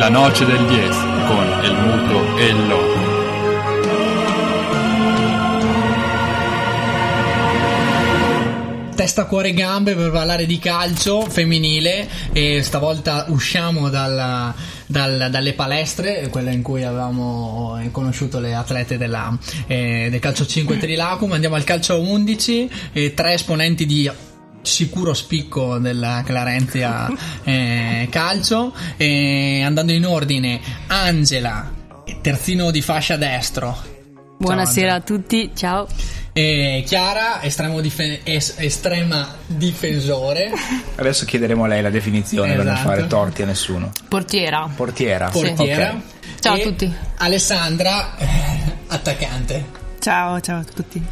La noce del 10 con el muto e il loco. testa, cuore, gambe per parlare di calcio femminile e stavolta usciamo dalla, dal, dalle palestre, quella in cui avevamo conosciuto le atlete della, eh, del calcio 5 Trilacum, andiamo al calcio 11, eh, tre esponenti di sicuro spicco della Clarenzia eh, Calcio e andando in ordine Angela terzino di fascia destro Buonasera Ciao, a tutti, ciao. e Chiara estremo dife- es- estrema difensore Adesso chiederemo a lei la definizione per non Esatto. fare torti a nessuno. Portiera. Portiera. portiera Ok. Ciao a e tutti. Alessandra eh, attaccante Ciao, ciao a tutti.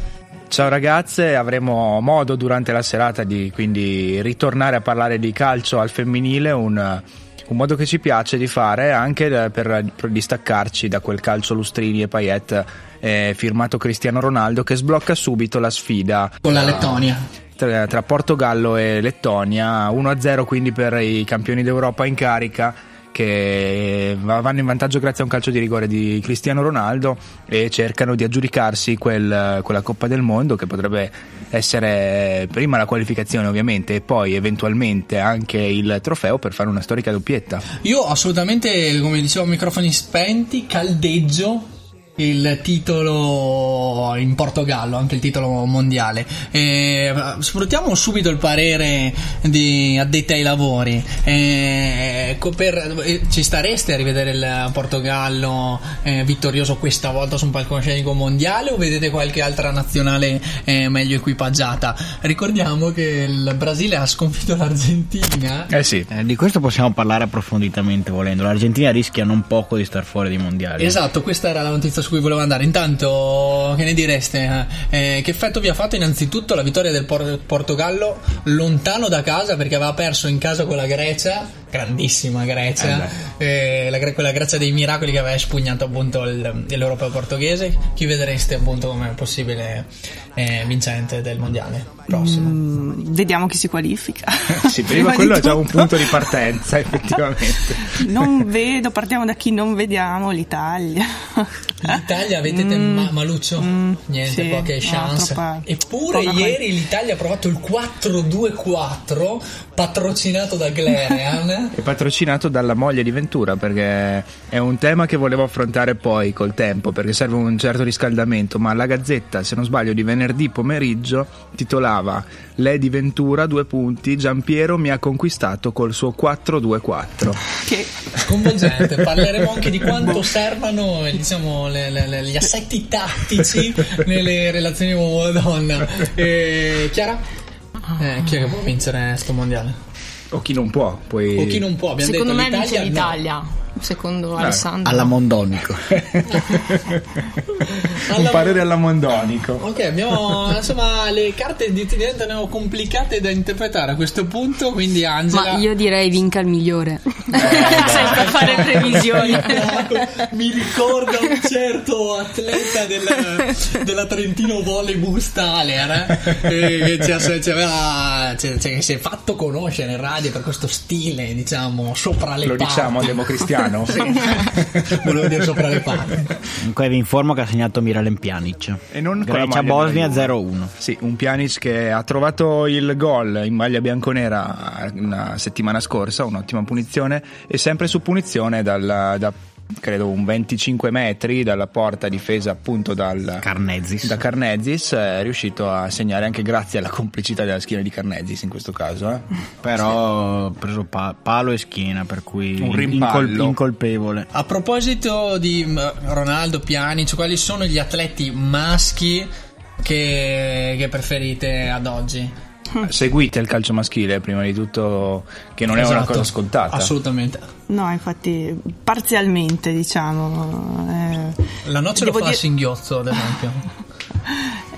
Ciao ragazze, avremo modo durante la serata di quindi ritornare a parlare di calcio al femminile, un, un modo che ci piace di fare anche per, per distaccarci da quel calcio lustrini e paillette eh, firmato Cristiano Ronaldo che sblocca subito la sfida. Con la Lettonia. Tra, tra Portogallo e Lettonia 1-0 quindi per i campioni d'Europa in carica che va- vanno in vantaggio grazie a un calcio di rigore di Cristiano Ronaldo e cercano di aggiudicarsi quel- quella Coppa del Mondo che potrebbe essere prima la qualificazione ovviamente e poi eventualmente anche il trofeo per fare una storica doppietta. Io assolutamente, come dicevo, microfoni spenti, caldeggio il titolo in Portogallo, anche il titolo mondiale. Eh, sfruttiamo subito il parere di addetti ai lavori. Co- per- eh, ci stareste a rivedere il Portogallo eh, vittorioso questa volta su un palcoscenico mondiale o vedete qualche altra nazionale eh, meglio equipaggiata? Ricordiamo che il Brasile ha sconfitto l'Argentina Eh sì, Eh, di questo possiamo parlare approfonditamente volendo. L'Argentina rischia non poco di star fuori dai mondiali. Esatto, questa era la notizia su cui volevo andare. Intanto, che ne direste? Eh, che effetto vi ha fatto innanzitutto la vittoria del Por- Portogallo lontano da casa perché aveva perso in casa con la Grecia, grandissima Grecia, eh, la Gre- quella Grecia dei miracoli che aveva espugnato appunto il- l'Europeo portoghese. Chi vedreste appunto come possibile eh, vincente del mondiale prossimo? Mm, vediamo chi si qualifica. sì prima quello è già un punto di partenza effettivamente. Non vedo, partiamo da chi non vediamo, l'Italia. L'Italia vedete Mm, ma- Maluccio? mm, Niente, sì, poche no, chance. troppa- Eppure ieri l'Italia ha provato il 4-2-4 patrocinato da Glerian. È patrocinato dalla moglie di Ventura perché è un tema che volevo affrontare poi col tempo perché serve un certo riscaldamento ma la Gazzetta se non sbaglio di venerdì pomeriggio titolava Lady Ventura due punti Giampiero mi ha conquistato col suo 4-2-4 Che Sconvolgente, parleremo anche di quanto servano eh, diciamo, le- le- le- gli assetti tattici nelle relazioni uomo-donna. Eh, Chiara? Eh, chi è che può vincere sto mondiale? o chi non può poi O chi non può? Abbiamo Secondo detto me vince l'Italia. no. Secondo Alessandro. Alla Mondonico. un parere alla Mondonico Ok, abbiamo insomma le carte di- diventano complicate da interpretare a questo punto, quindi Angela Ma io direi vinca il migliore. Sempre fare previsioni. mi ricorda un certo atleta del- della Trentino Volley Staler eh, che ci ha- ci aveva- ci- ci- che si è fatto conoscere in radio per questo stile, diciamo, sopra le lo parti. diciamo democristiano Volevo dire sopra le parti. Comunque vi informo che ha segnato Miralem Pjanic. e non la maglia della 0-1. Sì, un Pjanic che ha trovato il gol in maglia bianconera una settimana scorsa, un'ottima punizione, e sempre su punizione dal- da credo un 25 metri dalla porta difesa appunto dal, Carnezis. da Carnezis, è riuscito a segnare anche grazie alla complicità della schiena di Carnezis in questo caso. eh. Però ha preso pa- palo e schiena, per cui Un rimpallo. incolpevole. A proposito di mm, Ronaldo, Pjanic, quali sono gli atleti maschi che, che preferite ad oggi? Seguite il calcio maschile prima di tutto, che non è una Esatto. cosa scontata. Assolutamente. no, infatti, parzialmente, diciamo. eh, La noce lo fa a dire- singhiozzo, ad esempio.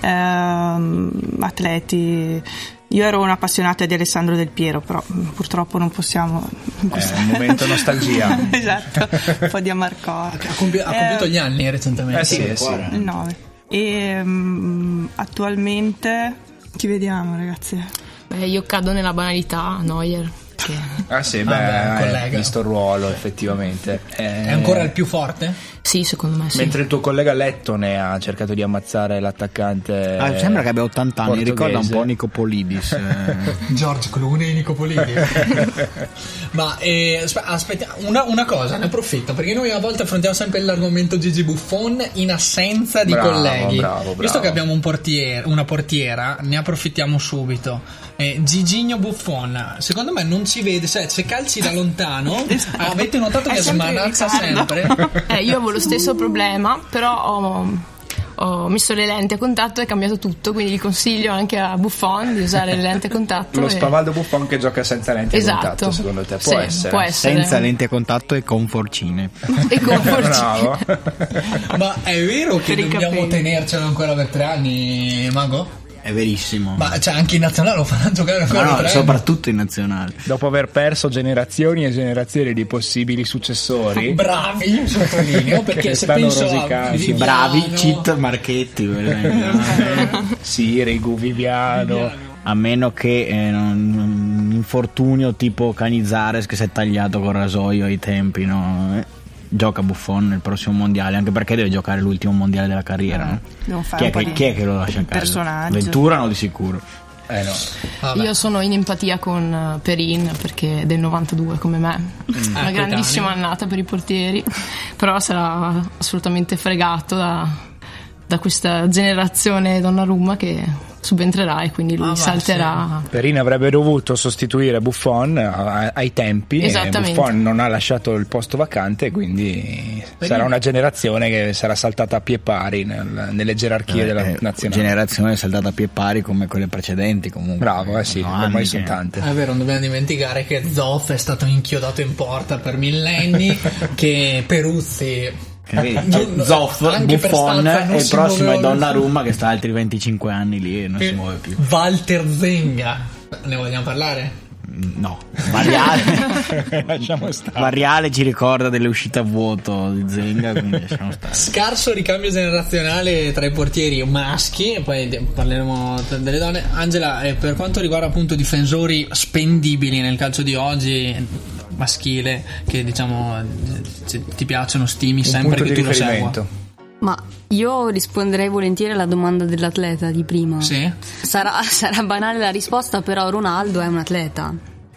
ehm, atleti. Io ero un'appassionata di Alessandro Del Piero, però mm, purtroppo non possiamo. in È questo- un momento nostalgia. esatto, un po' di amarcord. Ha, compi- ha compiuto Eh, gli anni recentemente. Eh sì, eh sì. Il 9. E mm, attualmente chi vediamo, ragazzi? Beh, io cado nella banalità, Neuer. perché Ah sì, beh, Vabbè, eh, collega. visto il ruolo effettivamente. Eh, È ancora il più forte? Sì, secondo me sì. Mentre il tuo collega Lettone ha cercato di ammazzare l'attaccante. Ah, sembra che abbia 80 anni, ricorda un portoghese. po' Nicopolidis. eh. George Clooney e Nico Polini. Ma eh, aspe- aspetta, una, una cosa, ne approfitto perché noi a volte affrontiamo sempre l'argomento Gigi Buffon in assenza di Bravo, colleghi. bravo, bravo. Visto che abbiamo un portiere, una portiera, ne approfittiamo subito. Eh, Giginho Buffon, secondo me non ci vede, cioè se calci da lontano, avete notato che sempre smanazza ritardo. sempre? Eh, io avevo lo stesso problema, però ho, ho messo le lenti a contatto e è cambiato tutto, quindi gli consiglio anche a Buffon di usare le lenti a contatto. Lo e- Spavaldo Buffon che gioca senza lenti a Esatto. contatto, secondo te? Può Sì, essere. può essere. Senza lenti a contatto e con forcine. E con. Bravo. Ma è vero che Per dobbiamo tenercelo ancora per tre anni, Mago? È verissimo. Ma cioè anche in nazionale lo faranno giocare ancora no, soprattutto in nazionale. Dopo aver perso generazioni e generazioni di possibili successori, Bravi, sottolineo, perché Che se stanno penso a rosicando. Viviano, Bravi, cheat Marchetti. Sirigu, Viviano. A meno che eh, non- un infortunio tipo Canizares che si è tagliato col rasoio ai tempi, no? Eh, Gioca Buffon nel prossimo mondiale, anche perché deve giocare l'ultimo mondiale della carriera. no? devo fare Chi, è che, chi è che lo lascia a casa? personaggio. Ventura no, di sicuro. Eh no. Vabbè. Io sono in empatia con eh, Perin perché è del 92 come me. Una Eh, grandissima annata per i portieri, però sarà assolutamente fregato da, da questa generazione Donnarumma che subentrerà e quindi lui Ah, salterà. Perin avrebbe dovuto sostituire Buffon a- ai tempi e Esattamente. Buffon non ha lasciato il posto vacante quindi sarà una generazione che sarà saltata a pie pari nel- nelle gerarchie della Eh, nazionale generazione saltata a pie pari come quelle precedenti comunque. bravo eh sì ormai sono tante È vero, non dobbiamo dimenticare che Zoff è stato inchiodato in porta per millenni, che Peruzzi... Non- c'è Zoff, Buffon e il si prossimo è Donnarumma che sta altri 25 anni lì e non si muove più. Walter Zenga. Ne vogliamo parlare? No, Variale, lasciamo stare Variale ci ricorda delle uscite a vuoto di Zenga, quindi lasciamo stare. Scarso ricambio generazionale tra i portieri maschi, e poi parleremo delle donne. Angela, eh, per quanto riguarda appunto difensori spendibili nel calcio di oggi maschile, che diciamo eh, ti piacciono, stimi un sempre che tu lo segua. Ma io risponderei volentieri alla domanda dell'atleta di prima. Sì. Sarà, sarà banale la risposta, però Ronaldo è un atleta.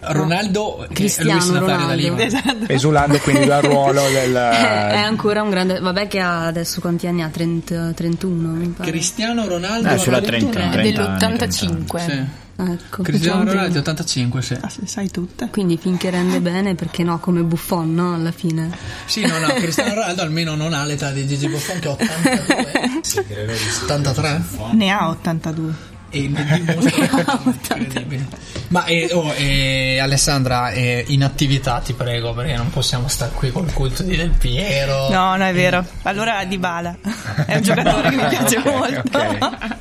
Ronaldo, che Cristiano lui se ne parla da Ronaldo. Esatto. esulando quindi dal ruolo del è ancora un grande. Vabbè, che ha adesso quanti anni ha? 30, 31, mi pare. Cristiano Ronaldo Eh, sulla ha detto- 30, È 30 anni, dell'85. Sì. Ecco. Cristiano Diciamo Ronaldo che- 85, sì. Ah, sai tutte. Quindi finché rende bene, perché no, come Buffon, no? Alla fine. Sì, no, no, Cristiano Ronaldo almeno non ha l'età di Gigi Buffon che ha 82. 83? Ne ha 82. E dimostra incredibile. Ma eh, oh, eh, Alessandra, eh, in attività ti prego, perché non possiamo stare qui col culto di Del Piero. No, no, è vero. Allora Dybala è un giocatore che mi piace molto. ok.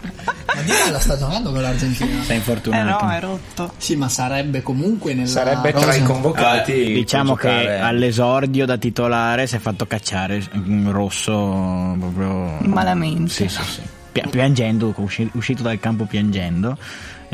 Ma Dybala sta giocando con l'Argentina. Sei Eh infortunato. no, è rotto. Sì, ma sarebbe comunque nella sarebbe tra rosa. i convocati Eh, diciamo che giocare. all'esordio da titolare si è fatto cacciare un rosso proprio Malamente. Sì, sì, sì. Pia- piangendo, usci- uscito dal campo piangendo.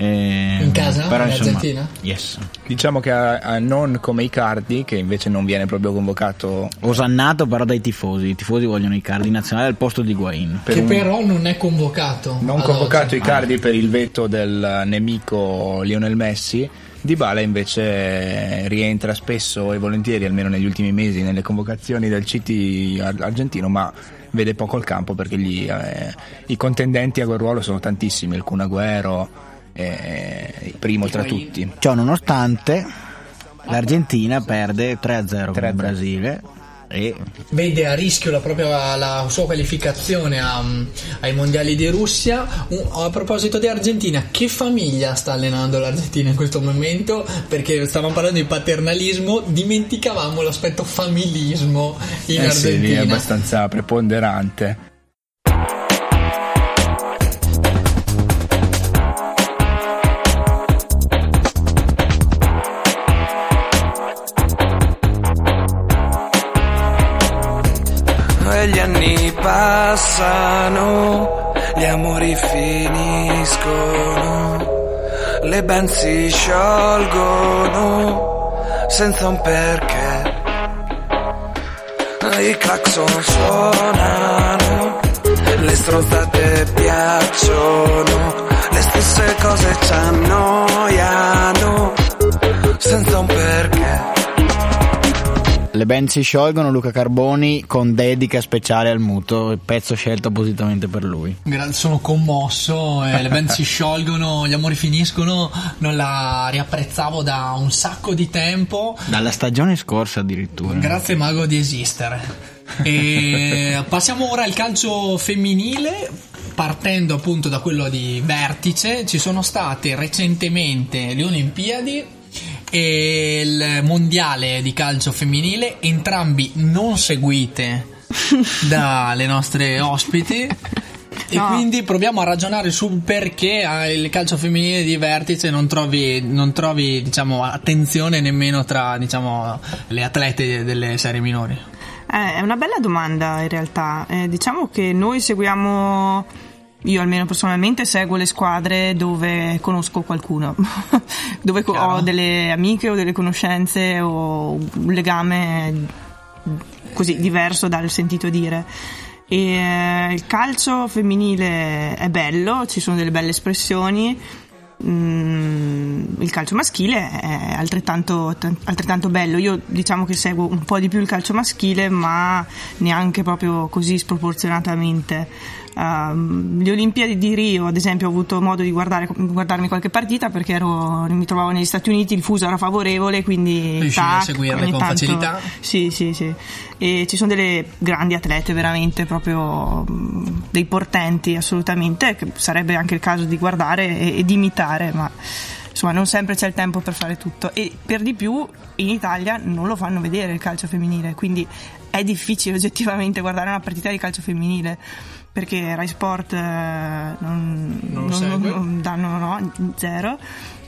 Eh, In casa? Però, In insomma, Argentina? Yes. diciamo che a- a non come Icardi che invece non viene proprio convocato Osannato però dai tifosi. I tifosi vogliono Icardi nazionale al posto di Guain. per Che un- però non è convocato. non convocato oggi. Icardi per il veto del nemico Lionel Messi Dybala invece rientra spesso e volentieri almeno negli ultimi mesi nelle convocazioni del CT ar- argentino ma vede poco il campo perché gli, eh, i contendenti a quel ruolo sono tantissimi il Kun Agüero eh, il primo tra tutti Ciò nonostante, l'Argentina perde 3-0 con 3-0. il Brasile. E vede a rischio la propria la sua qualificazione a- ai mondiali di Russia. Un- a proposito di Argentina, che famiglia sta allenando l'Argentina in questo momento? Perché stavamo parlando di paternalismo, dimenticavamo l'aspetto familismo in eh sì, lì è Argentina. abbastanza preponderante gli anni passano, gli amori finiscono, le band si sciolgono senza un perché. I clacson suonano, le stronzate piacciono, le stesse cose ci annoiano, senza un perché. Le band si sciolgono, Luca Carboni con dedica speciale al muto, il pezzo scelto appositamente per lui. Sono commosso, eh, le band si sciolgono, gli amori finiscono, non la riapprezzavo da un sacco di tempo. Dalla stagione scorsa addirittura. Grazie Mago di esistere. E passiamo ora al calcio femminile. Partendo appunto da quello di vertice, ci sono state recentemente le Olimpiadi e il mondiale di calcio femminile, entrambi non seguite dalle nostre ospiti. E No. quindi proviamo a ragionare sul perché eh, il calcio femminile di vertice non trovi, non trovi diciamo, attenzione nemmeno tra diciamo, le atlete delle serie minori. Eh, è una bella domanda in realtà. Eh, diciamo che noi seguiamo, io almeno personalmente seguo le squadre dove conosco qualcuno, dove Chiaro. ho delle amiche o delle conoscenze o un legame così diverso dal sentito dire. E, eh, il calcio femminile è bello, ci sono delle belle espressioni. Mm, il calcio maschile è altrettanto, altrettanto bello. Io diciamo che seguo un po' di più il calcio maschile, ma neanche proprio così sproporzionatamente. Um, le Olimpiadi di Rio, ad esempio, ho avuto modo di guardare, guardarmi qualche partita perché ero, mi trovavo negli Stati Uniti, il fuso era favorevole, quindi Riuscivi a seguirle con tanto- facilità? Sì, sì, sì. E ci sono delle grandi atlete veramente proprio dei portenti assolutamente, che sarebbe anche il caso di guardare e, e di imitare, ma insomma non sempre c'è il tempo per fare tutto e per di più in Italia non lo fanno vedere il calcio femminile, quindi è difficile oggettivamente guardare una partita di calcio femminile perché Rai Sport eh, non, Non segue? non danno no, zero.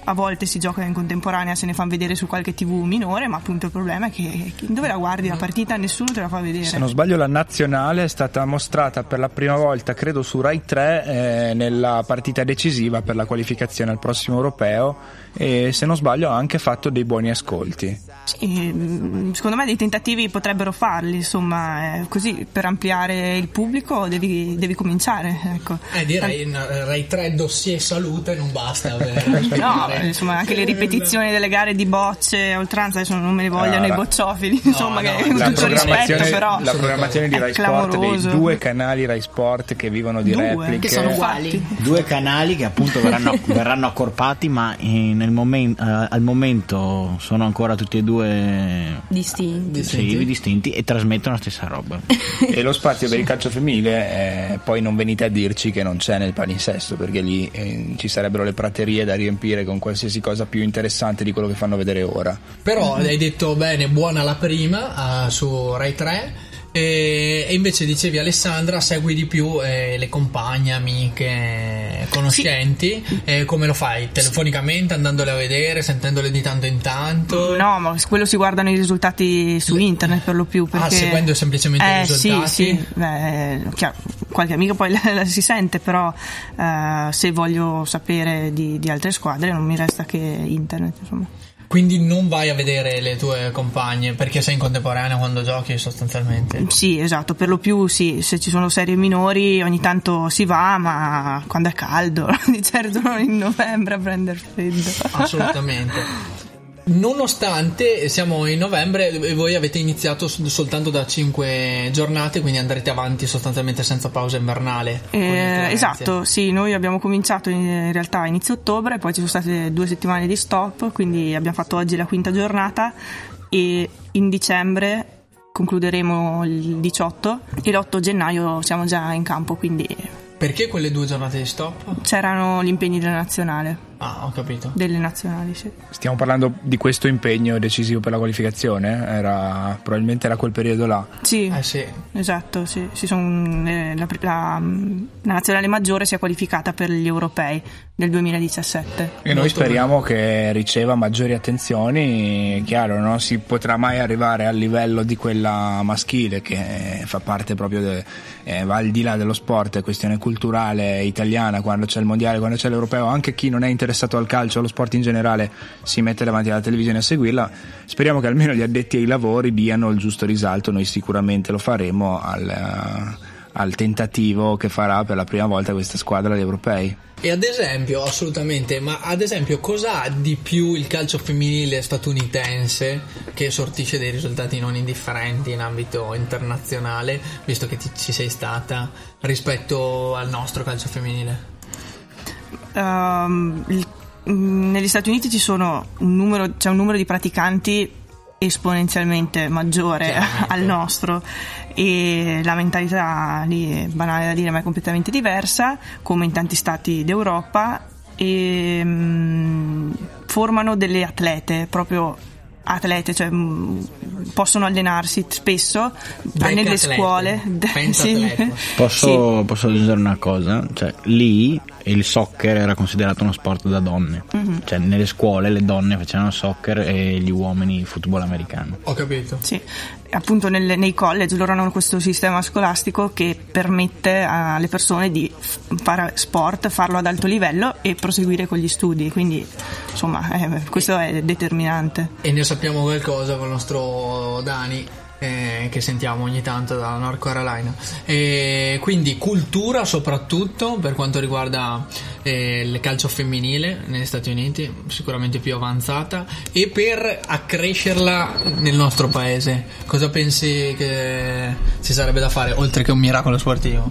A volte si gioca in contemporanea, se ne fanno vedere su qualche tv minore, ma appunto il problema è che dove la guardi la partita nessuno te la fa vedere. Se non sbaglio la nazionale è stata mostrata per la prima volta, credo su Rai 3, eh, nella partita decisiva per la qualificazione al prossimo europeo e se non sbaglio ha anche fatto dei buoni ascolti. Sì, mm, secondo me dei tentativi potrebbero farli, insomma, eh, così per ampliare il pubblico devi, devi cominciare. Ecco. Eh, direi in Rai 3 dossier salute non basta No, insomma, anche le ripetizioni delle gare di bocce a oltranza, adesso non me ne vogliano Ah, i bocciofili, insomma, no, che con La tutto rispetto, programmazione, però. la programmazione di Rai Sport, dei due canali Rai Sport che vivono di Due. repliche. Che sono uguali. Due canali che appunto verranno, verranno accorpati, ma eh, nel momen- eh, al momento sono ancora tutti e due Distinti. sì, distinti e trasmettono la stessa roba. E lo spazio per il calcio femminile, eh, poi non venite a dirci che non c'è nel palinsesto, perché lì eh, ci sarebbero le praterie da riempire con qualsiasi cosa più interessante di quello che fanno vedere ora. Però hai detto bene, buona la prima eh, su Rai 3. E, e invece dicevi Alessandra, segui di più eh, le compagne, amiche, conoscenti. E come lo fai? Telefonicamente, andandole a vedere, sentendole di tanto in tanto? No, ma quello si guardano i risultati su internet per lo più. Ah, Perché... seguendo semplicemente i eh, risultati? Sì, sì. Beh, chiaro, qualche amico poi la, la si sente, però eh, se voglio sapere di, di altre squadre non mi resta che internet. Insomma. Quindi non vai a vedere le tue compagne perché sei in contemporanea quando giochi sostanzialmente. Sì, esatto, per lo più sì, se ci sono serie minori ogni tanto si va, ma quando è caldo, di certo non in novembre a prendere freddo. Assolutamente. Nonostante siamo in novembre e voi avete iniziato soltanto da 5 giornate, quindi andrete avanti sostanzialmente senza pausa invernale. Eh, esatto, sì, noi abbiamo cominciato in, in realtà a inizio ottobre, poi ci sono state due settimane di stop, quindi abbiamo fatto oggi la quinta giornata e in dicembre concluderemo il 18 e l'8 gennaio siamo già in campo, quindi Perché quelle due giornate di stop? c'erano gli impegni della nazionale, Ah, ho capito. delle nazionali, sì. Stiamo parlando di questo impegno decisivo per la qualificazione? Era, probabilmente era quel periodo là. Sì, Eh sì. esatto, sì. Si son- eh, la, la- la nazionale maggiore si è qualificata per gli europei del 2017. E noi Molto speriamo che riceva maggiori attenzioni. Chiaro, non si potrà mai arrivare al livello di quella maschile che fa parte proprio, de- eh, va al di là dello sport, è questione culturale italiana. Quando c'è il mondiale, quando c'è l'europeo, anche chi non è interessato interessato al calcio, allo sport in generale, si mette davanti alla televisione a seguirla. Speriamo che almeno gli addetti ai lavori diano il giusto risalto, noi sicuramente lo faremo al, eh, al tentativo che farà per la prima volta questa squadra agli europei. E ad esempio, assolutamente, ma ad esempio cosa ha di più il calcio femminile statunitense che sortisce dei risultati non indifferenti in ambito internazionale, visto che ti- ci sei stata, rispetto al nostro calcio femminile? Ehm, il- mh, negli Stati Uniti ci sono un numero, c'è un numero di praticanti esponenzialmente maggiore al nostro e la mentalità lì è banale da dire ma è completamente diversa come in tanti stati d'Europa e mh, formano delle atlete proprio atlete cioè mh, possono allenarsi spesso nelle Decatlete, scuole. Posso, posso aggiungere una cosa? Cioè, lì il soccer era considerato uno sport da donne. Cioè, nelle scuole le donne facevano soccer e gli uomini football americano. Ho capito. Sì, appunto nel- nei college loro hanno questo sistema scolastico che permette alle persone di fare sport, farlo ad alto livello e proseguire con gli studi, quindi insomma eh, questo è determinante. E ne sappiamo qualcosa con il nostro Dani. Eh, che sentiamo ogni tanto dalla North Carolina. E quindi cultura soprattutto per quanto riguarda eh, il calcio femminile negli Stati Uniti sicuramente più avanzata e per accrescerla nel nostro paese. Cosa pensi che ci sarebbe da fare oltre che un miracolo sportivo?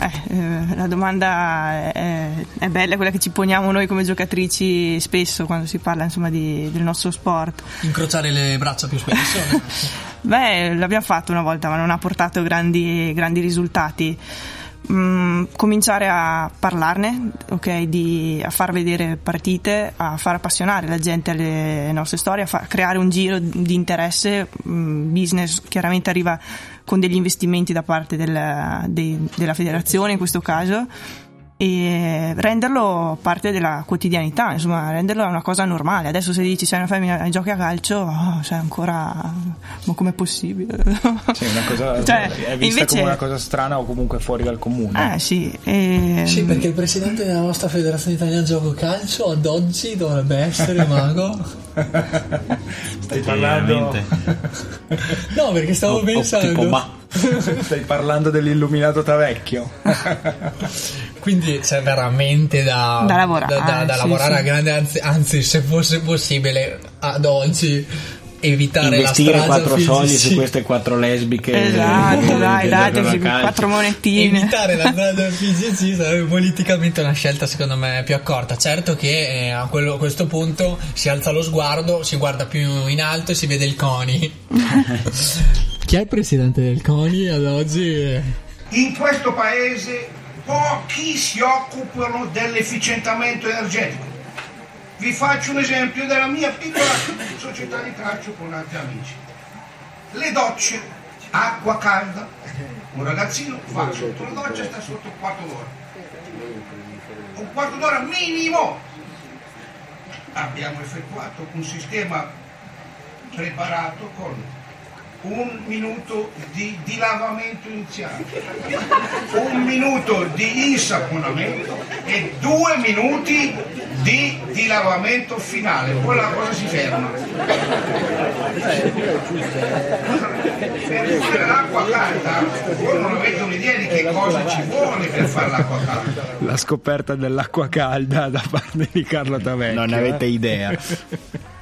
Eh, eh, la domanda è, è bella, quella che ci poniamo noi come giocatrici spesso quando si parla insomma di- del nostro sport. incrociare le braccia più spesso Beh, l'abbiamo fatto una volta, ma non ha portato grandi, grandi risultati. Mm, cominciare a parlarne, ok, di- a far vedere partite, a far appassionare la gente alle nostre storie, a far creare un giro di interesse. Mm, business chiaramente arriva con degli investimenti da parte del- dei- della federazione in questo caso e renderlo parte della quotidianità, insomma, renderlo una cosa normale. Adesso se dici sei una femmina e giochi a calcio, oh, sei ancora ma com'è possibile? Sì, una cosa, Cioè, è vista invece- come una cosa strana o comunque fuori dal comune. Eh sì, e- Sì, perché il presidente della nostra federazione italiana gioco calcio ad oggi dovrebbe essere Mago. Stai parlando, No, perché stavo O- o pensando. tipo, ma- stai parlando dell'illuminato Tavecchio. Quindi c'è veramente da, Da lavorare, da, da- da sì, lavorare sì. a grande, anzi, anzi, se fosse possibile ad oggi evitare Investire quattro fisica- soldi su queste quattro lesbiche. Esatto, dai, dateci quattro monetine. Evitare la strada del PGC sarebbe politicamente una scelta secondo me più accorta. Certo che eh, a, quello- a questo punto si alza lo sguardo, si guarda più in alto e si vede il CONI. Chi è il presidente del CONI ad oggi? In questo paese pochi si occupano dell'efficientamento energetico. Vi faccio un esempio della mia piccola società di calcio con altri amici. Le docce, acqua calda. Un ragazzino va sotto la doccia e sta sotto un quarto d'ora. Un quarto d'ora minimo. Abbiamo effettuato un sistema preparato con un minuto di dilavamento iniziale, un minuto di insaponamento e due minuti di dilavamento finale. Poi la cosa si ferma. Per fare l'acqua calda, voi non avete un'idea di che cosa ci vuole per fare l'acqua calda. La scoperta dell'acqua calda da parte di Carlo Tavecchio. Non ne avete idea.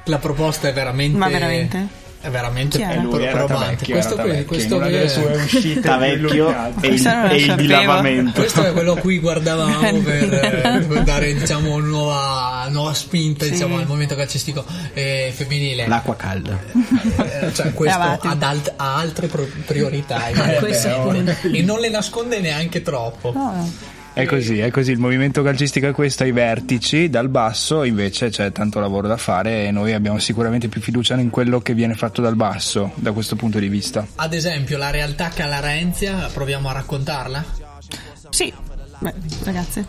La proposta è veramente. Ma veramente? È veramente pro- Lui era. Tavecchio, questo era qui, questo una delle è- sue uscite illuminate. e il, e il dilavamento. Questo è quello a cui guardavamo per, eh, per dare diciamo nuova, nuova spinta Sì. diciamo, al movimento calcistico eh, femminile. L'acqua calda. Eh, cioè, questo alt- ha altre pro- priorità e non le nasconde neanche troppo. No. È così, è così. Il movimento calcistico è questo ai vertici, dal basso invece c'è tanto lavoro da fare e noi abbiamo sicuramente più fiducia in quello che viene fatto dal basso, da questo punto di vista. Ad esempio, la realtà calarenzia, proviamo a raccontarla? Sì, beh, ragazze.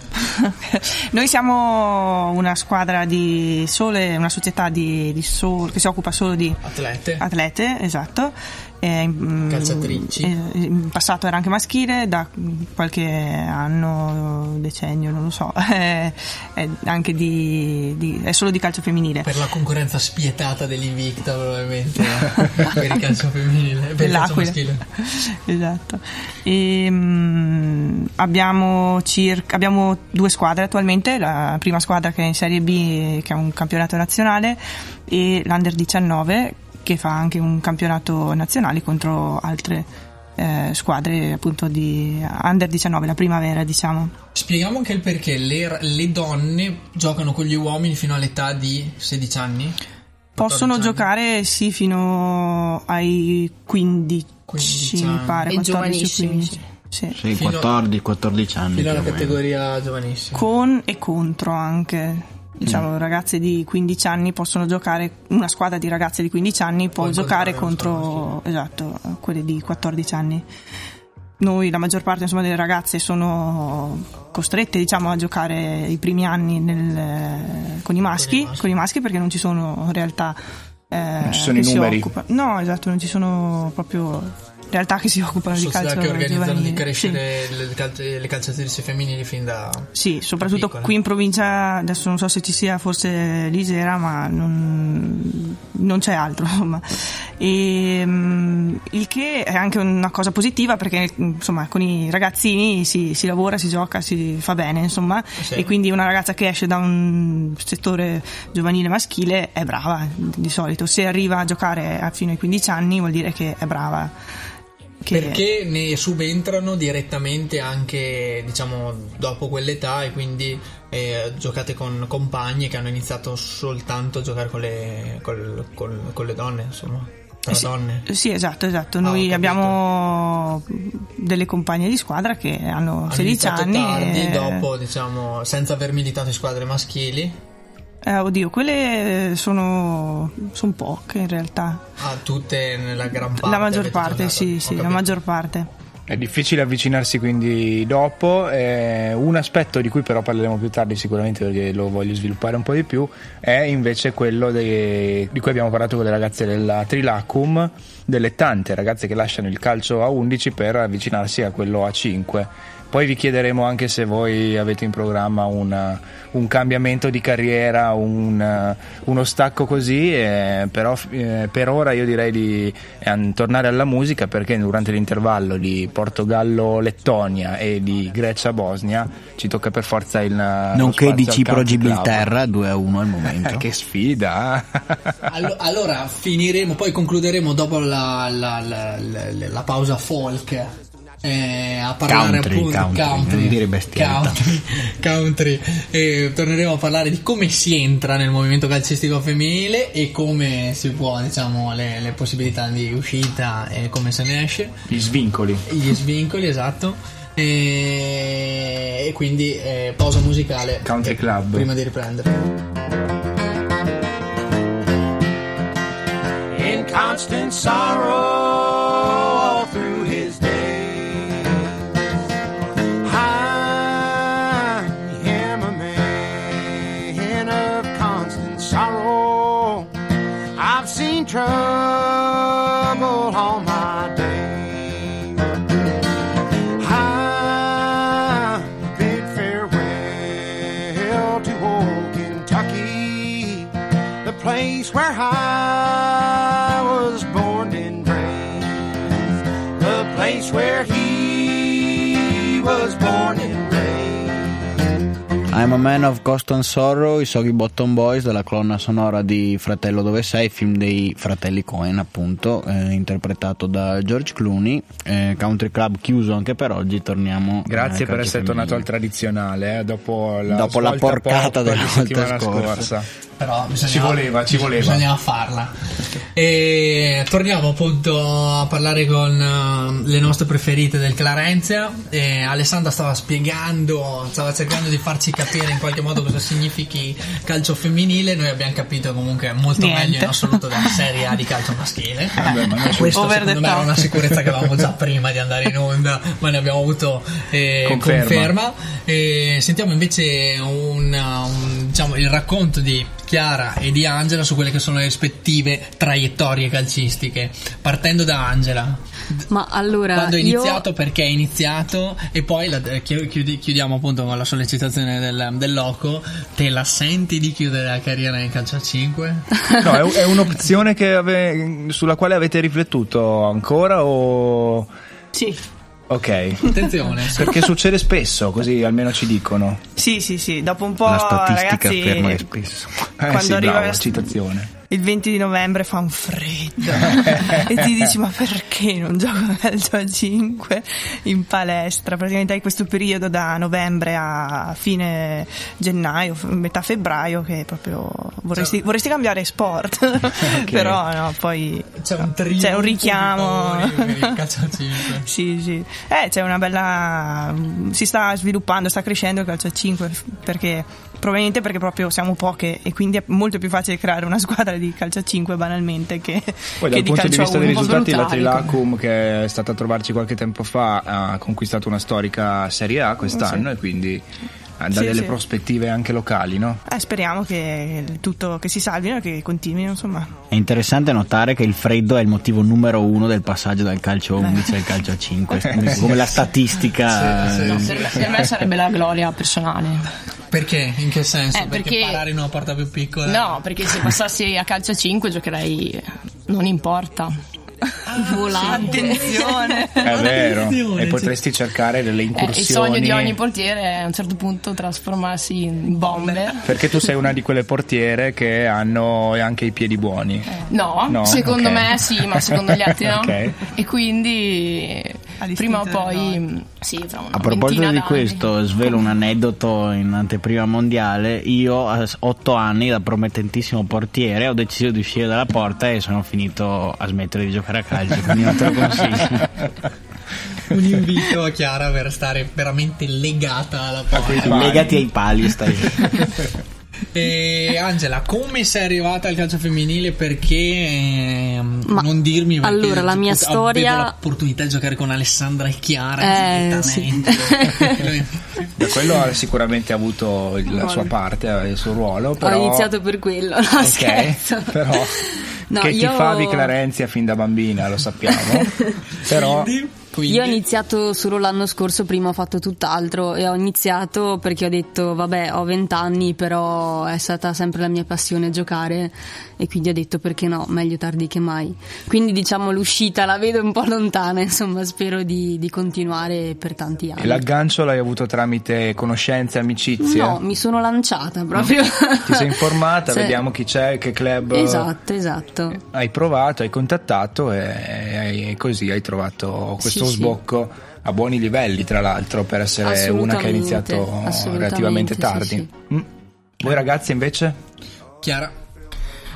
Noi siamo una squadra di sole, una società di, di sol- che si occupa solo di Atlete. atlete, esatto. Eh, mm, Calciatrici. eh, in passato era anche maschile, da qualche anno, decennio, non lo so, è, è anche di, di- è solo di calcio femminile. Per la concorrenza spietata dell'Invicta, probabilmente, eh, per il calcio femminile, per il calcio maschile. esatto. E, mm, abbiamo, circa, abbiamo due squadre attualmente, la prima squadra che è in Serie B, che è un campionato nazionale, e l'Under 19 che fa anche un campionato nazionale contro altre eh, squadre appunto di Under 19, la primavera diciamo. Spieghiamo anche il perché le, le donne giocano con gli uomini fino all'età di 16 anni. Possono 14 anni. giocare sì fino ai 15, 15 mi pare, E 14 giovanissimi, 15. Sì. Sì, Fino- 14, 14 anni. Fino alla o categoria giovanissima. con e contro anche. Diciamo, Mm. ragazze di 15 anni possono giocare, una squadra di ragazze di 15 anni può Può giocare contro esatto, quelle di 14 anni. Noi, la maggior parte insomma, delle ragazze sono costrette diciamo, a giocare i primi anni nel- con, i maschi, maschi. con i maschi perché non ci sono realtà eh, Non ci sono che i numeri. occupa- No, esatto, non ci sono proprio realtà che si occupano di Società calcio che organizzano di giovanile. Sì. crescere le, calci- le calciatrici femminili fin da... Sì, soprattutto piccole. qui in provincia, adesso non so se ci sia forse l'Isera, ma non, non c'è altro, insomma. E, mm, il che è anche una cosa positiva perché insomma con i ragazzini si, si lavora, si gioca, si fa bene, insomma. Sì. E quindi una ragazza che esce da un settore giovanile maschile è brava di solito. Se arriva a giocare fino ai 15 anni vuol dire che è brava. Che- Perché ne subentrano direttamente anche, diciamo, dopo quell'età e quindi eh, giocate con compagni che hanno iniziato soltanto a giocare con le, col- col- con le donne, insomma, tra Sì, donne. Sì, esatto, esatto. Ah, Noi capito. abbiamo delle compagne di squadra che hanno Hanno 16 iniziato anni. tardi, e- dopo, diciamo, senza aver militato in squadre maschili, Eh, oddio, quelle sono, sono poche in realtà. a tutte nella gran parte. la maggior parte, sì, Ho sì, la maggior parte. È difficile avvicinarsi quindi dopo. eh, un aspetto di cui però parleremo più tardi sicuramente perché lo voglio sviluppare un po' di più è invece quello dei- di cui abbiamo parlato con le ragazze della Trilacum, delle tante ragazze che lasciano il calcio a 11 per avvicinarsi a quello a 5. Poi vi chiederemo anche se voi avete in programma una- un cambiamento di carriera, un, uno stacco così, eh, però eh, per ora io direi di eh, tornare alla musica perché durante l'intervallo di Portogallo-Lettonia e di Grecia-Bosnia ci tocca per forza il... Nonché di spazio al Cipro Country Club. Gibilterra 2 a 1 al momento. Che sfida! Allo- Allora finiremo, poi concluderemo dopo la, la- la- la- la pausa folk. Eh, a parlare Country, appunto country, non dire bestialità. country, country. E torneremo a parlare di come si entra nel movimento calcistico femminile e come si può, diciamo, le, le possibilità di uscita e come se ne esce. Gli svincoli. Gli svincoli, esatto. E, e quindi eh, pausa musicale. Country Club. Prima di riprendere. in constant sorrow I'm a Man of Ghost and Sorrow, i Soggy Bottom Boys della colonna sonora di Fratello Dove Sei, film dei fratelli Cohen appunto, eh, interpretato da George Clooney, eh, Country Club chiuso anche per oggi, torniamo Grazie al per essere tornato al femminile. tradizionale eh, dopo la, Dopo la porcata della volta settimana scorsa. scorsa. Però bisogna, Ci voleva, ci voleva. Bisognava farla. E torniamo appunto a parlare con eh, le nostre preferite del Clarenzia. E Alessandra stava spiegando, stava cercando di farci capire in qualche modo cosa significhi calcio femminile. Noi abbiamo capito comunque molto Niente. meglio in assoluto della Serie A di calcio maschile. Vabbè, ma noi questo Over secondo me era top. una sicurezza che avevamo già prima di andare in onda, ma ne abbiamo avuto eh, Conferma. conferma. E sentiamo invece un, un diciamo, il racconto di Chiara e di Angela su quelle che sono le rispettive traiettorie calcistiche, partendo da Angela. Ma allora Quando è io- iniziato, perché è iniziato e poi la- eh, chi- chiudi- chiudiamo appunto con la sollecitazione del, del loco. Te la senti di chiudere la carriera nel calcio a 5? No, è, è un'opzione che ave- sulla quale avete riflettuto ancora o... Sì, Ok. Attenzione. Perché succede spesso, così almeno ci dicono. sì, sì, sì. Dopo un po', La statistica ragazzi, afferma che spesso. Eh Quando sì, arriva bravo, la- citazione. Il 20 di novembre fa un freddo e ti dici ma perché non gioco a calcio a 5 in palestra praticamente hai questo periodo da novembre a fine gennaio metà febbraio che proprio vorresti, vorresti cambiare sport però no poi C'è un trio. c'è un richiamo per il calcio a 5. sì, sì. Eh, c'è una bella. Si sta sviluppando, sta crescendo il calcio a 5 perché probabilmente perché proprio siamo poche e quindi è molto più facile creare una squadra di calcio a 5 banalmente che, Poi che dal di punto di vista dei 1. risultati, la brutali, Trilacum che è stata a trovarci qualche tempo fa ha conquistato una storica Serie A quest'anno e quindi eh, dà Sì, delle sì. prospettive anche locali, no? Eh, speriamo che tutto che si salvino e che continuino, insomma. È interessante notare che il freddo è il motivo numero uno del passaggio dal calcio a 11 al calcio a 5. Come la statistica. No, eh, per, me, per me sarebbe la gloria personale. Perché? In che senso? Eh, perché, perché- parare in una porta più piccola? No, perché se passassi a calcio a 5 giocherei non importa. Volante. Attenzione! È vero, attenzione, e potresti cercare delle Eh, incursioni. il sogno di ogni portiere è a un certo punto trasformarsi in bomber. Perché tu sei una di quelle portiere che hanno anche i piedi buoni. No, No? secondo Ok. me sì, ma secondo gli altri no. Ok. E quindi prima o poi sì, fra una A proposito di d'anni. questo, svelo un aneddoto in anteprima mondiale. Io a 8 anni da promettentissimo portiere ho deciso di uscire dalla porta e sono finito a smettere di giocare a calcio, quindi non te lo consiglio. Un invito a Chiara per stare veramente legata alla porta. Legati ai pali, stai. E Angela, come sei arrivata al calcio femminile? Perché ehm, Ma- non dirmi perché allora, la mia avevo storia- l'opportunità di giocare con Alessandra e Chiara Eh, direttamente. Da quello ha sicuramente avuto il- la sua parte, eh, il suo ruolo. Però... Ho iniziato per quello, no Ok, scherzo. però No, che io- tifavi Clarenzia fin da bambina, lo sappiamo. però Quindi- Io ho iniziato solo l'anno scorso, prima ho fatto tutt'altro e ho iniziato perché ho detto vabbè ho 20 anni però è stata sempre la mia passione giocare e quindi ho detto perché no, meglio tardi che mai. Quindi diciamo l'uscita la vedo un po' lontana, insomma spero di, di continuare per tanti e anni. l'aggancio l'hai avuto tramite conoscenze, amicizie? No, mi sono lanciata proprio. Ti sei informata, Sì. vediamo chi c'è, che club Esatto, esatto. hai provato, hai contattato e, e così hai trovato questo Sì, sì. sbocco a buoni livelli, tra l'altro, per essere una che ha iniziato assolutamente, relativamente tardi. sì. Mm. Voi ragazzi invece? Chiara,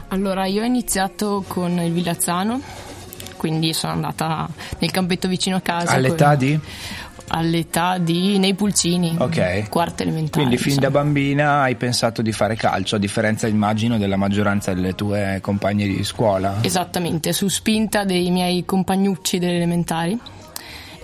Allora, io ho iniziato con il Villazzano, quindi sono andata nel campetto vicino a casa. All'età con- di? All'età di nei pulcini, Ok. quarta elementare. Quindi fin insomma. da bambina hai pensato di fare calcio, a differenza immagino della maggioranza delle tue compagne di scuola. Esattamente, su spinta dei miei compagnucci delle elementari.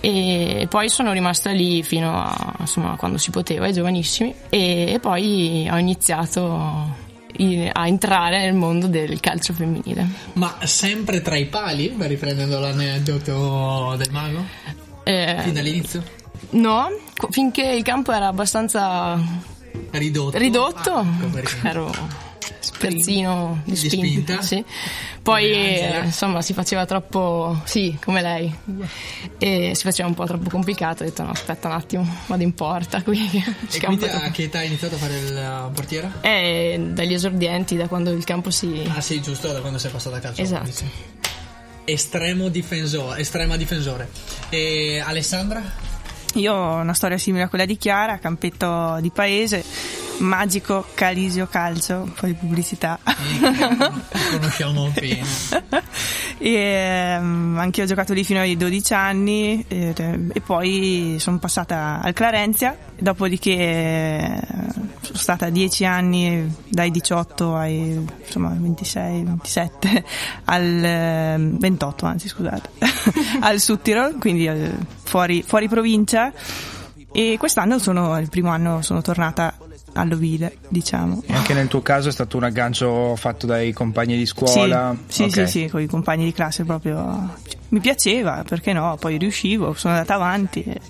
E poi sono rimasta lì fino a insomma, quando si poteva, ai giovanissimi, e, e poi ho iniziato i- a entrare nel mondo del calcio femminile. ma sempre tra i pali, riprendendo l'aneddoto del mago? Eh, Fin dall'inizio? no, finché il campo era abbastanza Ridotto. ridotto, Ah, ero spezzino di Di spinta. spinta? sì. Poi eh, insomma si faceva troppo, sì, come lei, e si faceva un po' troppo complicato. Ho detto no, aspetta un attimo, vado in porta qui. E quindi è a che età hai iniziato a fare il portiere? Eh, dagli esordienti, da quando il campo si. Ah sì, giusto, da quando sei passato a calcio. Esatto. dici. Estremo difensore, estrema difensore. E Alessandra? Io ho una storia simile a quella di Chiara, campetto di paese, magico Calisio Calcio, un po' di pubblicità. Ti conosciamo bene. e ehm, anche io ho giocato lì fino ai 12 anni eh, e poi sono passata al Clarenzia, dopodiché eh, sono stata 10 anni dai 18 ai insomma 26, 27 al eh, 28 anzi scusate al Suttirol, quindi eh, fuori, fuori provincia e quest'anno sono il primo anno sono tornata all'ovile, diciamo. E anche nel tuo caso è stato un aggancio fatto dai compagni di scuola? Sì, sì, sì, sì, con i compagni di classe proprio. Mi piaceva, perché no? Poi riuscivo, sono andata avanti e,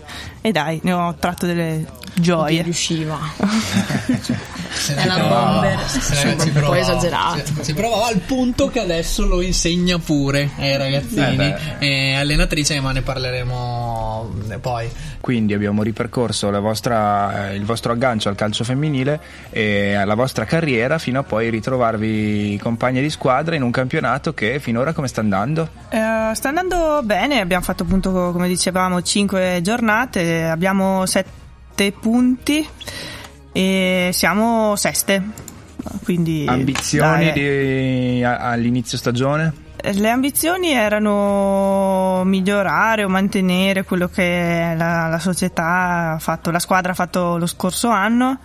e dai, ne ho tratto delle gioie. riusciva. Se È una provava. bomber. Un po' esagerato. Si, si provava al punto che adesso lo insegna pure ai ragazzini. Eh È allenatrice, ma ne parleremo poi. Quindi abbiamo ripercorso la vostra- eh, il vostro aggancio al calcio femminile e la vostra carriera fino a poi ritrovarvi compagni di squadra in un campionato che finora come sta andando? Eh, sta andando bene, abbiamo fatto appunto, come dicevamo, 5 giornate, abbiamo 7 punti e siamo seste. Quindi, Ambizioni dai, di- all'inizio stagione? Le ambizioni erano migliorare o mantenere quello che la, la società ha fatto, la squadra ha fatto lo scorso anno,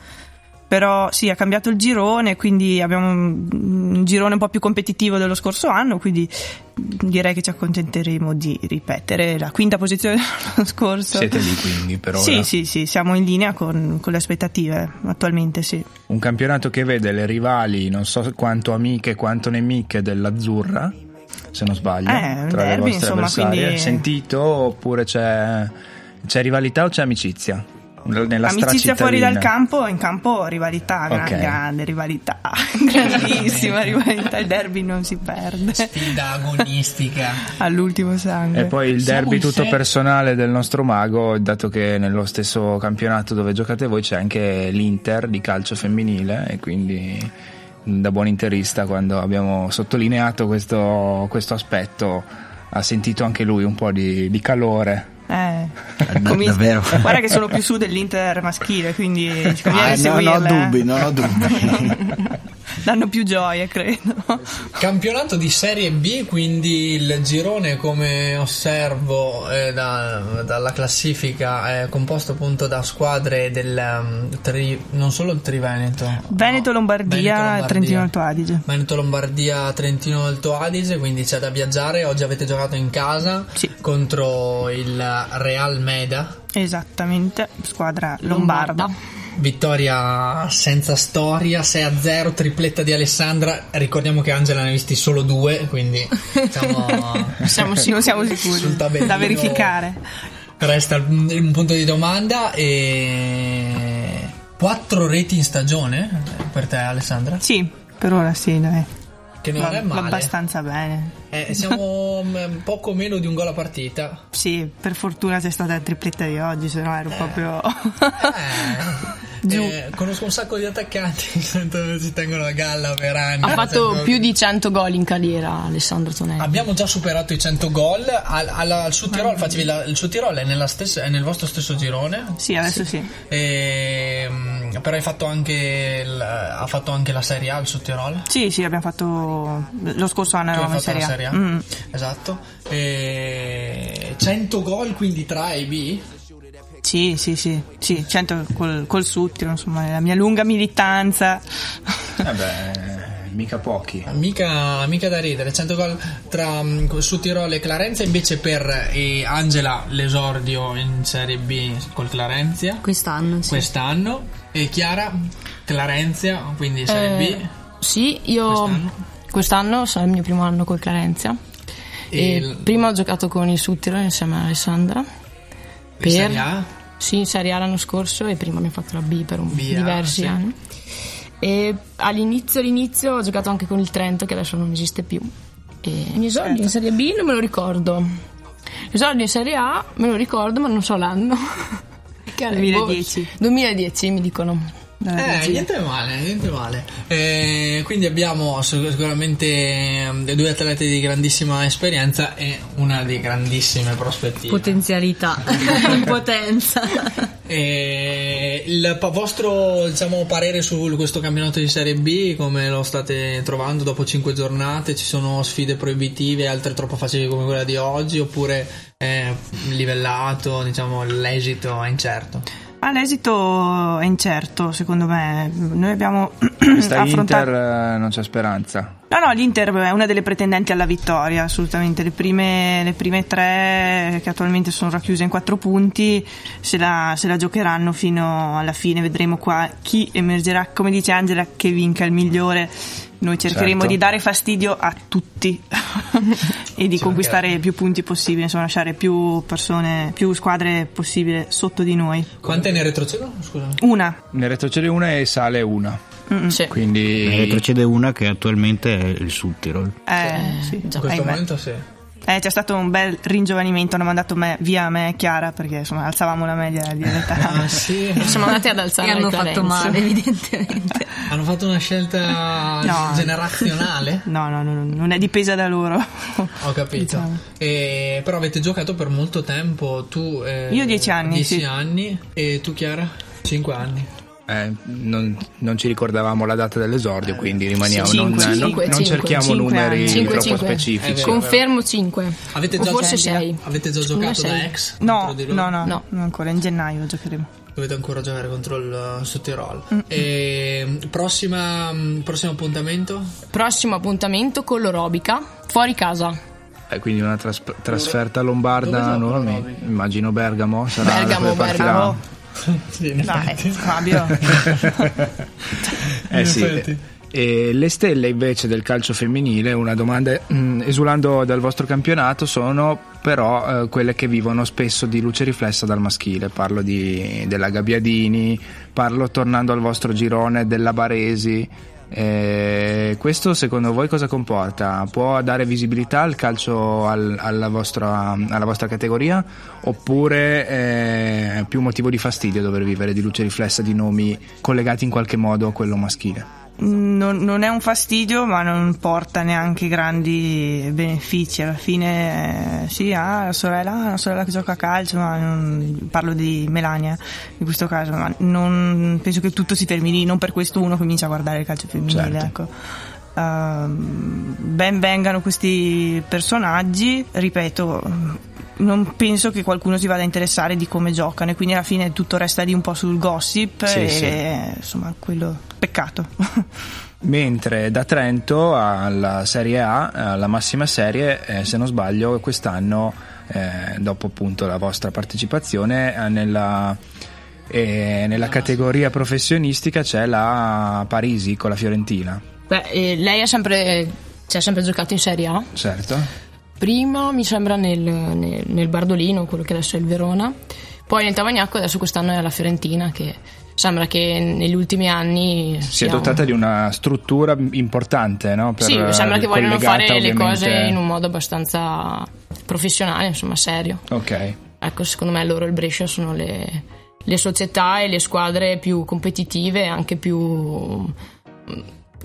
però sì, ha cambiato il girone, quindi abbiamo un un girone un po' più competitivo dello scorso anno, quindi direi che ci accontenteremo di ripetere la quinta posizione dell'anno scorso. Siete lì quindi per ora? Sì, sì, sì, siamo in linea con, con le aspettative attualmente, sì. Un campionato che vede le rivali, non so quanto amiche quanto nemiche dell'Azzurra, se non sbaglio, Eh, tra le derby, vostre insomma, avversarie. quindi- Sentito oppure c'è, c'è rivalità o c'è amicizia? Nella Amicizia fuori dal campo, in campo rivalità, gran- Ok. grande rivalità, grandissima rivalità, il derby non si perde Sfida agonistica. all'ultimo sangue. E poi il Siamo derby tutto sé- personale del nostro mago, dato che nello stesso campionato dove giocate voi c'è anche l'Inter di calcio femminile e quindi da buon interista quando abbiamo sottolineato questo, questo aspetto ha sentito anche lui un po' di, di calore. Eh, Da- comi- davvero? Guarda che sono più su dell'Inter maschile, quindi Ah, non ho seguirle, eh. dubbi, non ho dubbi. Danno più gioie, credo. Campionato di Serie B, quindi il girone come osservo eh, da- dalla classifica è composto appunto da squadre del um, tri- non solo il Triveneto, Veneto, no, Lombardia, Veneto, Lombardia. Trentino Alto Adige. Veneto Lombardia, Trentino Alto Adige, quindi c'è da viaggiare. Oggi avete giocato in casa Sì. contro il Real Meda. Esattamente, squadra lombarda. Vittoria senza storia, 6-0, tripletta di Alessandra. Ricordiamo che Angela ne ha visti solo due, quindi diciamo, Siamo Non siamo sicuri, tabellino da verificare. Resta un un punto di domanda e quattro reti in stagione per te Alessandra? Sì, per ora sì, dai. Che non Va, è va male. abbastanza bene. Eh, siamo mm, poco meno di un gol a partita. Sì, per fortuna c'è stata la tripletta di oggi, se no ero proprio Eh, eh, conosco un sacco di attaccanti che si tengono a galla per anni. Ha fatto più di 100 gol in carriera Alessandro Tonelli. Abbiamo già superato i 100 gol. Al, al, al Sud Tirol, facevi la- il Sud Tirol è, nella stessa- è nel vostro stesso girone. Sì, adesso sì. E, mm, però hai fatto anche il- ha fatto anche la Serie A il Sud Tirol. Sì, sì, abbiamo fatto lo scorso anno eravamo in la Serie A. Serie A. Mm. Esatto. E 100 gol quindi tra A e B. Sì, sì, sì, sì, 100 col, col Suttiro, insomma, la mia lunga militanza. Vabbè, mica pochi. Mica, mica da ridere, 100 gol tra mm, Sud Tirol e Clarenzia. Invece per eh, Angela l'esordio in Serie B col Clarenzia Quest'anno, sì. quest'anno. E Chiara Clarenzia, quindi Serie Eh, B. Sì, io Quest'anno? Quest'anno, sarà il mio primo anno col Clarenzia. E il- prima ho giocato con il Suttiro insieme a Alessandra. In Serie A? Sì, in Serie A l'anno scorso e prima abbiamo fatto la B per un- B, diversi sì. anni. E all'inizio, all'inizio ho giocato anche con il Trento che adesso non esiste più. E gli esordi in Serie B non me lo ricordo. Gli esordi in Serie A me lo ricordo ma non so l'anno. Che anno? 2010. Boh, 2010 mi dicono. Eh, niente male, niente male. Eh, quindi abbiamo sic- sicuramente eh, due atleti di grandissima esperienza e una di grandissime prospettive. Potenzialità, potenza. E il vostro diciamo, parere su questo campionato di Serie B, come lo state trovando dopo 5 giornate? Ci sono sfide proibitive, altre troppo facili come quella di oggi, oppure è livellato, diciamo, l'esito è incerto? Ah, l'esito è incerto, secondo me. Noi abbiamo Questa affrontato. Inter eh, non c'è speranza. No, no, l'Inter è una delle pretendenti alla vittoria, assolutamente. Le prime, le prime tre, che attualmente sono racchiuse in quattro punti, se la, se la giocheranno fino alla fine. Vedremo qua chi emergerà, come dice Angela, che vinca il migliore. Noi cercheremo Certo. di dare fastidio a tutti e di conquistare più punti possibili, insomma, lasciare più persone, più squadre possibile sotto di noi. Quante ne retrocedono? Scusami. Una. Ne retrocede una e sale una. Sì. Quindi Ne retrocede una che attualmente è il Sud-Tirol. Eh, sì. In questo momento sì. Eh, c'è stato un bel ringiovanimento, hanno mandato me, via me e Chiara perché insomma alzavamo la media di età. Ah sì. Siamo andati ad E alzare hanno il fatto cadenza. male, evidentemente. Hanno fatto una scelta No. generazionale? No, no, no, non è dipesa da loro. Ho capito. Diciamo. E- però avete giocato per molto tempo. Tu. eh, Io dieci anni, 10 sì. anni. E tu, Chiara? 5 anni. Eh, non, non ci ricordavamo la data dell'esordio, quindi rimaniamo. Sì, non, cinque, non- cinque, non cinque, cerchiamo cinque numeri troppo cinque. specifici. Vero. Confermo 5. Avete o già, forse già- 6. avete già giocato da sei. ex? No, no, no, No. non ancora, in gennaio giocheremo. Dovete ancora giocare contro il Sottirol. Mm. E prossima, mm, prossimo appuntamento? Prossimo appuntamento con l'Orobica, fuori casa. Eh, quindi una tras- trasferta lombarda nuovamente. Immagino Bergamo sarà Bergamo, da quelle parti là. Bergamo. Sì, Dai, effetti. Fabio. Eh sì. E le stelle invece del calcio femminile, una domanda mm, esulando dal vostro campionato, sono però eh, quelle che vivono spesso di luce riflessa dal maschile. Parlo di, della Gabbiadini, parlo tornando al vostro girone della Baresi. Eh, questo secondo voi cosa comporta? Può dare visibilità al calcio al- alla, vostra, alla vostra categoria oppure eh, è più motivo di fastidio dover vivere di luce riflessa di nomi collegati in qualche modo a quello maschile? Non, non è un fastidio, ma non porta neanche grandi benefici. Alla fine, eh, sì, ah, la sorella, una sorella che gioca a calcio, ma non- parlo di Melania in questo caso, ma non penso che tutto si fermi lì. Non per questo uno comincia a guardare il calcio femminile. Certo. Ecco. Ehm, ben vengano questi personaggi, ripeto. Non penso che qualcuno si vada a interessare di come giocano e quindi alla fine tutto resta lì un po' sul gossip Sì, e sì. insomma quello peccato. Mentre da Trento alla Serie A, alla massima serie, eh, se non sbaglio, quest'anno, eh, dopo appunto la vostra partecipazione, eh, nella, eh, nella categoria professionistica c'è la Parisi con la Fiorentina, Beh, eh, lei ha sempre, ci ha sempre giocato in Serie A. certo? Prima mi sembra nel, nel- nel Bardolino, quello che adesso è il Verona. Poi nel Tavagnacco, adesso quest'anno è alla Fiorentina, che sembra che negli ultimi anni Si è dotata di una struttura importante, no? Per- Sì, sembra che vogliono fare le ovviamente- cose in un modo abbastanza professionale, insomma, serio. Ok. Ecco, secondo me loro il Brescia sono le, le società e le squadre più competitive e anche più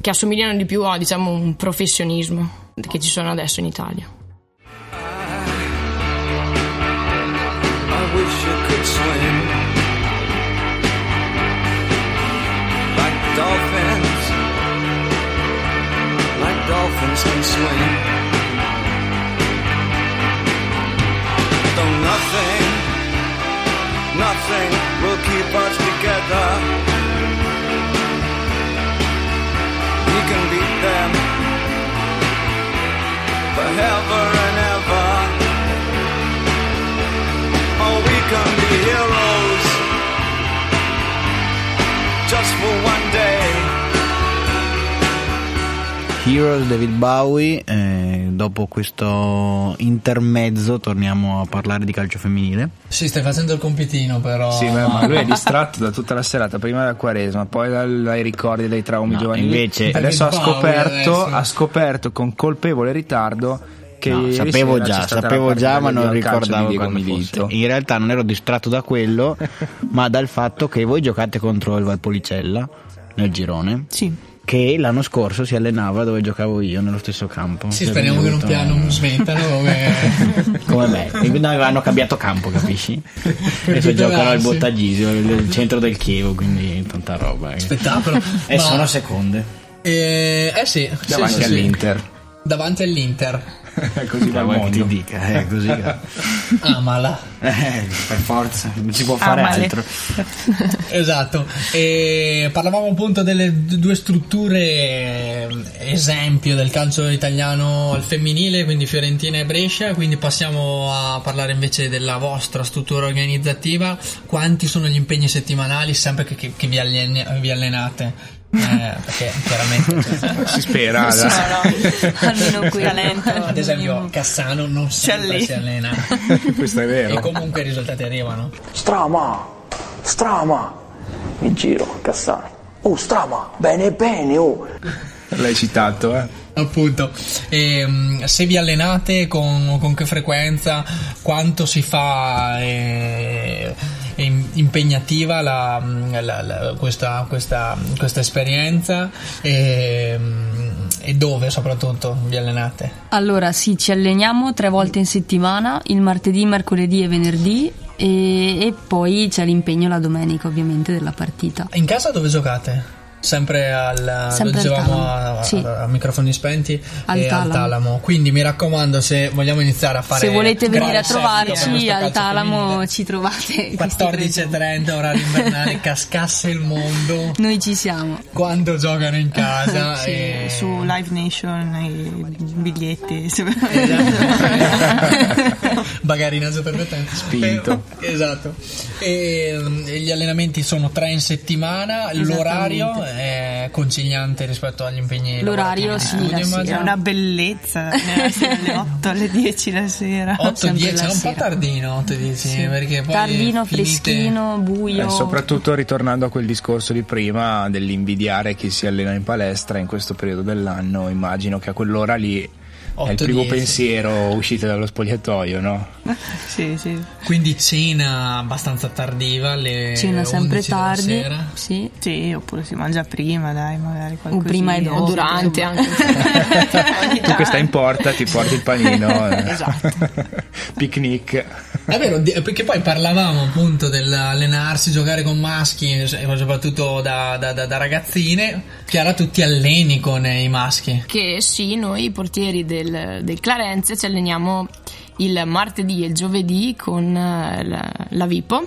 che assomigliano di più a diciamo un professionismo che ci sono adesso in Italia. I I nothing, nothing will keep us together. Can beat them forever and ever. Oh, we can be heroes just for one day. Heroes David Bowie, eh, dopo questo intermezzo torniamo a parlare di calcio femminile. Sì, stai facendo il compitino, però. Sì, ma ma lui è distratto da tutta la serata, prima dal quaresima, poi dal- dai ricordi dei traumi No, giovanili. invece- adesso ha scoperto, adesso. ha scoperto con colpevole ritardo che No, sapevo già, sapevo già, ma non ricordavo quando fosse. In realtà non ero distratto da quello, ma dal fatto che voi giocate contro il Valpolicella nel girone. Sì. Che l'anno scorso si allenava dove giocavo io, nello stesso campo. Sì, Cioè, speriamo che non, quindi ho pia- avuto- non smettano come... Come me, E quindi hanno cambiato campo, capisci? Adesso giocano al sì. Bottagisio, il centro del Chievo, quindi tanta roba. eh. Spettacolo. E Ma- sono seconde. Eh, eh sì, sì, Davanti sì, sì. all'Inter. Davanti all'Inter. Così Ma dal vuoi che ti mondo. dica, eh, così. Amala. Eh, per forza, non si può fare male. altro. Esatto, e parlavamo appunto delle due strutture eh, esempio del calcio italiano al femminile, quindi Fiorentina e Brescia, quindi passiamo a parlare invece della vostra struttura organizzativa, quanti sono gli impegni settimanali sempre che, che- che vi, allene- vi allenate? Eh, perché chiaramente cioè, Si spera. Dai. no, no. Almeno qui. Talento. ad esempio Cassano non sempre si allena Questo è e vero. comunque i risultati arrivano. Strama, strama. Mi giro, Cassano. Oh, strama, bene, bene, oh. L'hai citato, eh. Appunto, Ehm, se vi allenate con, con che frequenza, quanto si fa eh, impegnativa la- la- la- questa, questa- questa esperienza ehm, e dove soprattutto vi allenate? Allora, sì, ci alleniamo tre volte in settimana, il martedì, mercoledì e venerdì e, e poi c'è l'impegno la domenica ovviamente della partita. In casa dove giocate? Sempre al, Sempre dicevamo a, sì. a- a microfoni spenti Al e Talamo. al Talamo. Quindi mi raccomando, se vogliamo iniziare a fare Se volete venire a per trovarci al Talamo femminile, ci trovate. questi tre 14.30 orario invernale cascasse il mondo Noi ci siamo. quando giocano in casa Sì, e... su Live Nation i biglietti se- Bagarinaggio perfettamente Spinto. Esatto e, gli allenamenti sono tre in settimana l'orario è conciliante rispetto agli impegni L'orario, lavorativi sì, la sera. è una bellezza alle 8 alle 10 la sera 8 sempre 10 la è un po' tardino 8 10 perché poi Tardino, finite- freschino, buio. Eh, soprattutto ritornando a quel discorso di prima dell'invidiare chi si allena in palestra in questo periodo dell'anno, immagino che a quell'ora lì è il 8, primo 10. pensiero uscite dallo spogliatoio, no? sì sì quindi cena abbastanza tardiva alle Cena sempre 11 della tardi. sera. Sì. sì oppure si mangia prima dai magari O qualcosina. prima e O dopo. durante anche. Tu che stai in porta ti porti il panino. eh. Esatto. È Picnic. vero, di- perché poi parlavamo appunto dell'allenarsi, giocare con maschi, e soprattutto da, da- da- da ragazzine. Chiara, tu ti alleni con i maschi. che sì, noi portieri del, del Clarenzia ci alleniamo il martedì e il giovedì con eh, la, la Vipo,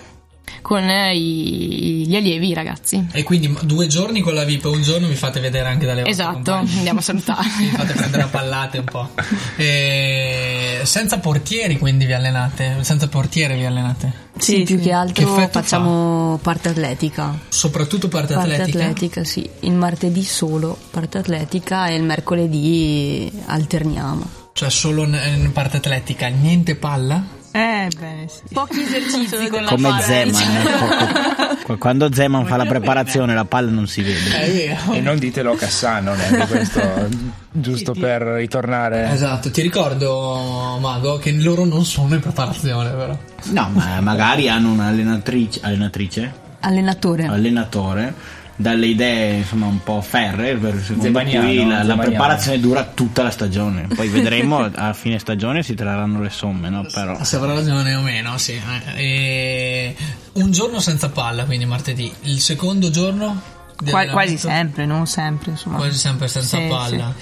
con eh, i- gli allievi, i ragazzi. E quindi due giorni con la VIP e un giorno vi fate vedere anche dalle vostre Esatto, compagne. andiamo a salutare. Vi fate prendere a pallate un po'. E senza portieri quindi vi allenate? Senza portiere vi allenate? Sì, Sì, più sì. che Che altro effetto facciamo parte atletica. Soprattutto parte, Parte atletica? atletica, sì. Il martedì solo parte atletica e il mercoledì alterniamo. Cioè solo in parte atletica, niente palla? Eh bene sì Pochi esercizi con la Come palla. Zeman. eh, co- co- Quando Zeman fa la preparazione la palla non si vede. Vero. E non ditelo a Cassano, neanche questo, giusto per ritornare. Esatto, ti ricordo Mago che loro non sono in preparazione però. No, ma magari hanno un'allenatrice, allenatrice, Allenatore. allenatore, dalle idee insomma un po' ferre, secondo Zemaniano, cui la, la preparazione dura tutta la stagione. Poi vedremo a fine stagione si trarranno le somme, no? Però Se avrà ragione o meno, sì. Eh, e un giorno senza palla, quindi martedì. Il secondo giorno? Qua- quasi sempre non sempre insomma Quasi sempre senza Sì, palla.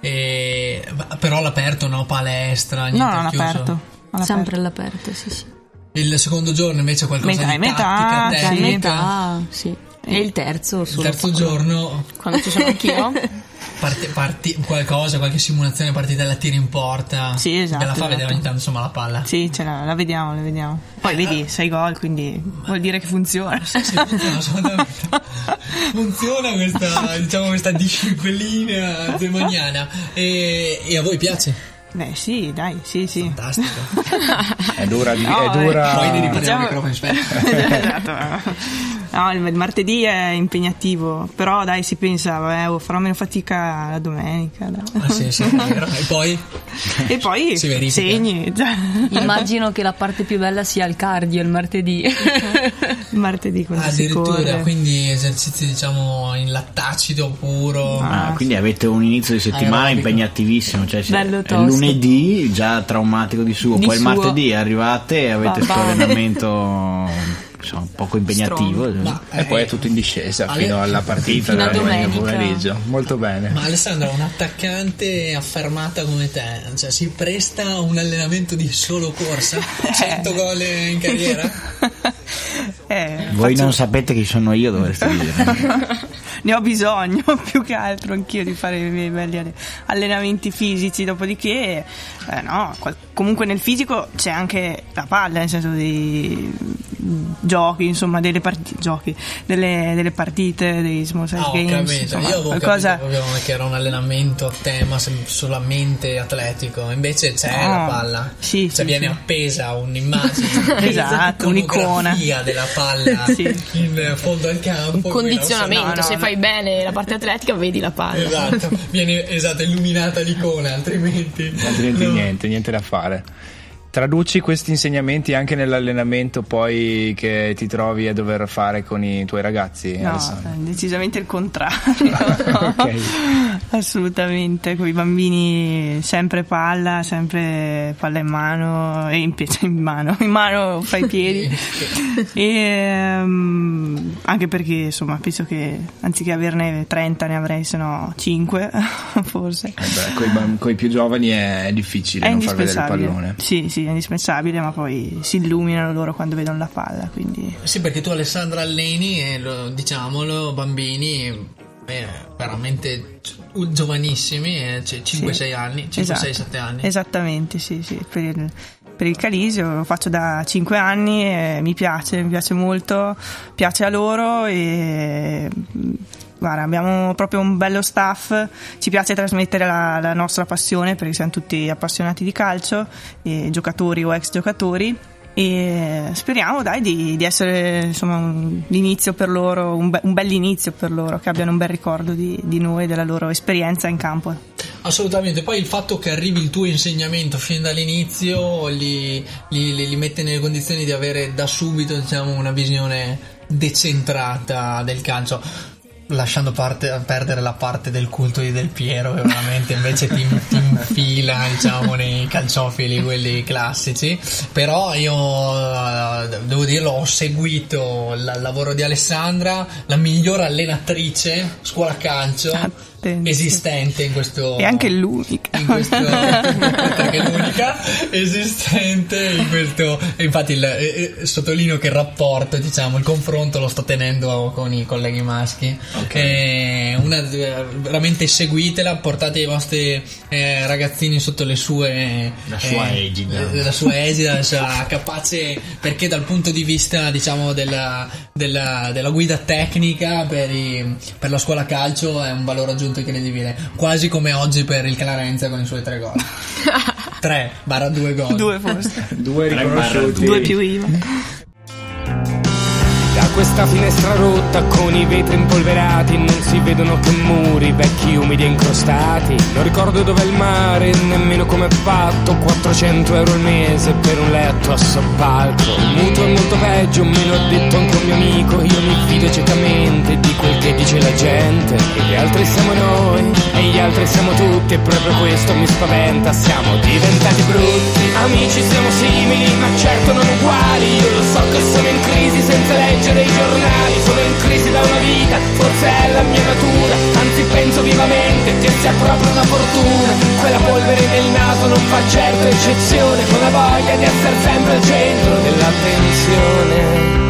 E- ma- però all'aperto, no? Palestra, sì. niente no non chiuso. aperto all'aperto. Sempre all'aperto, sì, sì. Il secondo giorno invece qualcosa Metà di e metà, tattica, sì. Tecnica. metà, sì. E il terzo Il terzo giorno Quando ci sono anch'io. parti- parti- qualcosa, qualche simulazione partita alla tiri in porta. Sì, esatto, Ve la fa vedere esatto. ogni tanto insomma la palla. sì ce la, la vediamo la vediamo poi vedi sei gol quindi vuol dire che funziona Sì, funziona assolutamente. Funziona questa, diciamo, questa disciplina zemaniana. E, e a voi piace? beh sì dai sì sì Fantastico. È dura, di- No, è dura. Poi ne riprendiamo Diciamo- i microfoni spenti. esatto. No, il il martedì è impegnativo, però dai si pensa, vabbè, oh, farò meno fatica la domenica. dai. Ah, sì, sì. E poi? E poi Si verifica. segni, già. Immagino che la parte più bella sia il cardio il martedì. il martedì quando Addirittura, quindi esercizi diciamo in lattacido puro. Ah, quindi avete un inizio di settimana Aerobico. impegnativissimo, cioè Bello il tosto. lunedì già traumatico di suo, Di poi il suo. martedì arrivate e avete Va questo allenamento insomma, poco impegnativo. Ma, E poi è tutto in discesa Ale- fino alla partita Fino domenica pomeriggio. Molto bene. Ma Alessandra, un attaccante affermata come te, cioè, si presta a un allenamento di solo corsa? 100 gol in carriera? Eh, Voi faccio- non sapete chi sono io, dovreste dire. ne ho bisogno più che altro anch'io di fare i miei belli alle- allenamenti fisici dopodiché eh, no qual- comunque nel fisico c'è anche la palla nel senso dei giochi insomma delle partite giochi delle, delle partite dei small size ho games capito. insomma, Io avevo qualcosa capito proprio che era un allenamento a tema solamente atletico, invece c'è No. la palla, Sì, cioè sì, viene sì. appesa un'immagine, Esatto, un'icona. della palla Sì. in fondo al campo. Un condizionamento, no, no, se no. Fai bene la parte atletica vedi la palla. Esatto, viene esatto, illuminata l'icona, altrimenti, Altrimenti no. niente, niente da fare. Traduci questi insegnamenti anche nell'allenamento poi che ti trovi a dover fare con i tuoi ragazzi? No, Alessandro? eh, decisamente il contrario. Ok. Assolutamente, con i bambini sempre palla, sempre palla in mano e in, in mano, in mano fra i piedi. e, ehm, anche perché insomma penso che anziché averne 30 ne avrei se no 5 forse. con i più giovani è, difficile È non far vedere il pallone. Sì, sì, è indispensabile, ma poi si illuminano loro quando vedono la palla, quindi Sì, perché tu Alessandra alleni, e lo- diciamolo, bambini eh, veramente gi- giovanissimi, eh, cioè 5-6 anni, 5-6-7 Esatto. anni. Esattamente, sì, sì. Per il, per il Calisio lo faccio da 5 anni e mi piace, mi piace molto, piace a loro e guarda, abbiamo proprio un bello staff, ci piace trasmettere la, la nostra passione perché siamo tutti appassionati di calcio, e giocatori o ex giocatori. E speriamo dai di, di essere insomma un l'inizio per loro, un, be- un bell'inizio per loro, che abbiano un bel ricordo di, di noi e della loro esperienza in campo. Assolutamente, poi il fatto che arrivi il tuo insegnamento fin dall'inizio li, li- li- li mette nelle condizioni di avere da subito diciamo, una visione decentrata del calcio. Lasciando parte- perdere la parte del culto di Del Piero, che veramente invece ti, ti infila diciamo, nei calciofili, quelli classici. Però io eh, devo dirlo, ho seguito il lavoro di Alessandra, la miglior allenatrice scuola calcio esistente in questo E anche l'unica. in questo perché l'unica esistente in questo e infatti il, eh, eh, sottolineo che il rapporto diciamo il confronto lo sto tenendo con i colleghi maschi Eh, una, veramente seguitela portate i vostri eh, ragazzini sotto le sue La sua eh, egida. eh, la sua egida sua capace perché dal punto di vista diciamo della, della, della guida tecnica per, i- per la scuola calcio è un valore aggiunto incredibile quasi come oggi per il Clarenza con i suoi tre gol 3 barra 2 gol Due forse. Due Tre riconosciuti. Due più IVA. Questa finestra rotta con i vetri impolverati non si vedono che muri vecchi umidi e incrostati. Non ricordo dov'è il mare, nemmeno come è fatto. 400 euro al mese per un letto a soppalco. Il mutuo è molto peggio, me lo ha detto anche un mio amico. Io mi fido ciecamente di quel che dice la gente. E gli altri siamo noi, e gli altri siamo tutti. E proprio questo mi spaventa, siamo diventati brutti. Amici siamo simili, ma certo non uguali. Io lo so che sono in crisi senza leggere giornali. Sono in crisi da una vita, forse è la mia natura. Anzi, penso vivamente che sia proprio una fortuna. Quella polvere nel naso non fa certo eccezione. Con la voglia di essere sempre al centro dell'attenzione.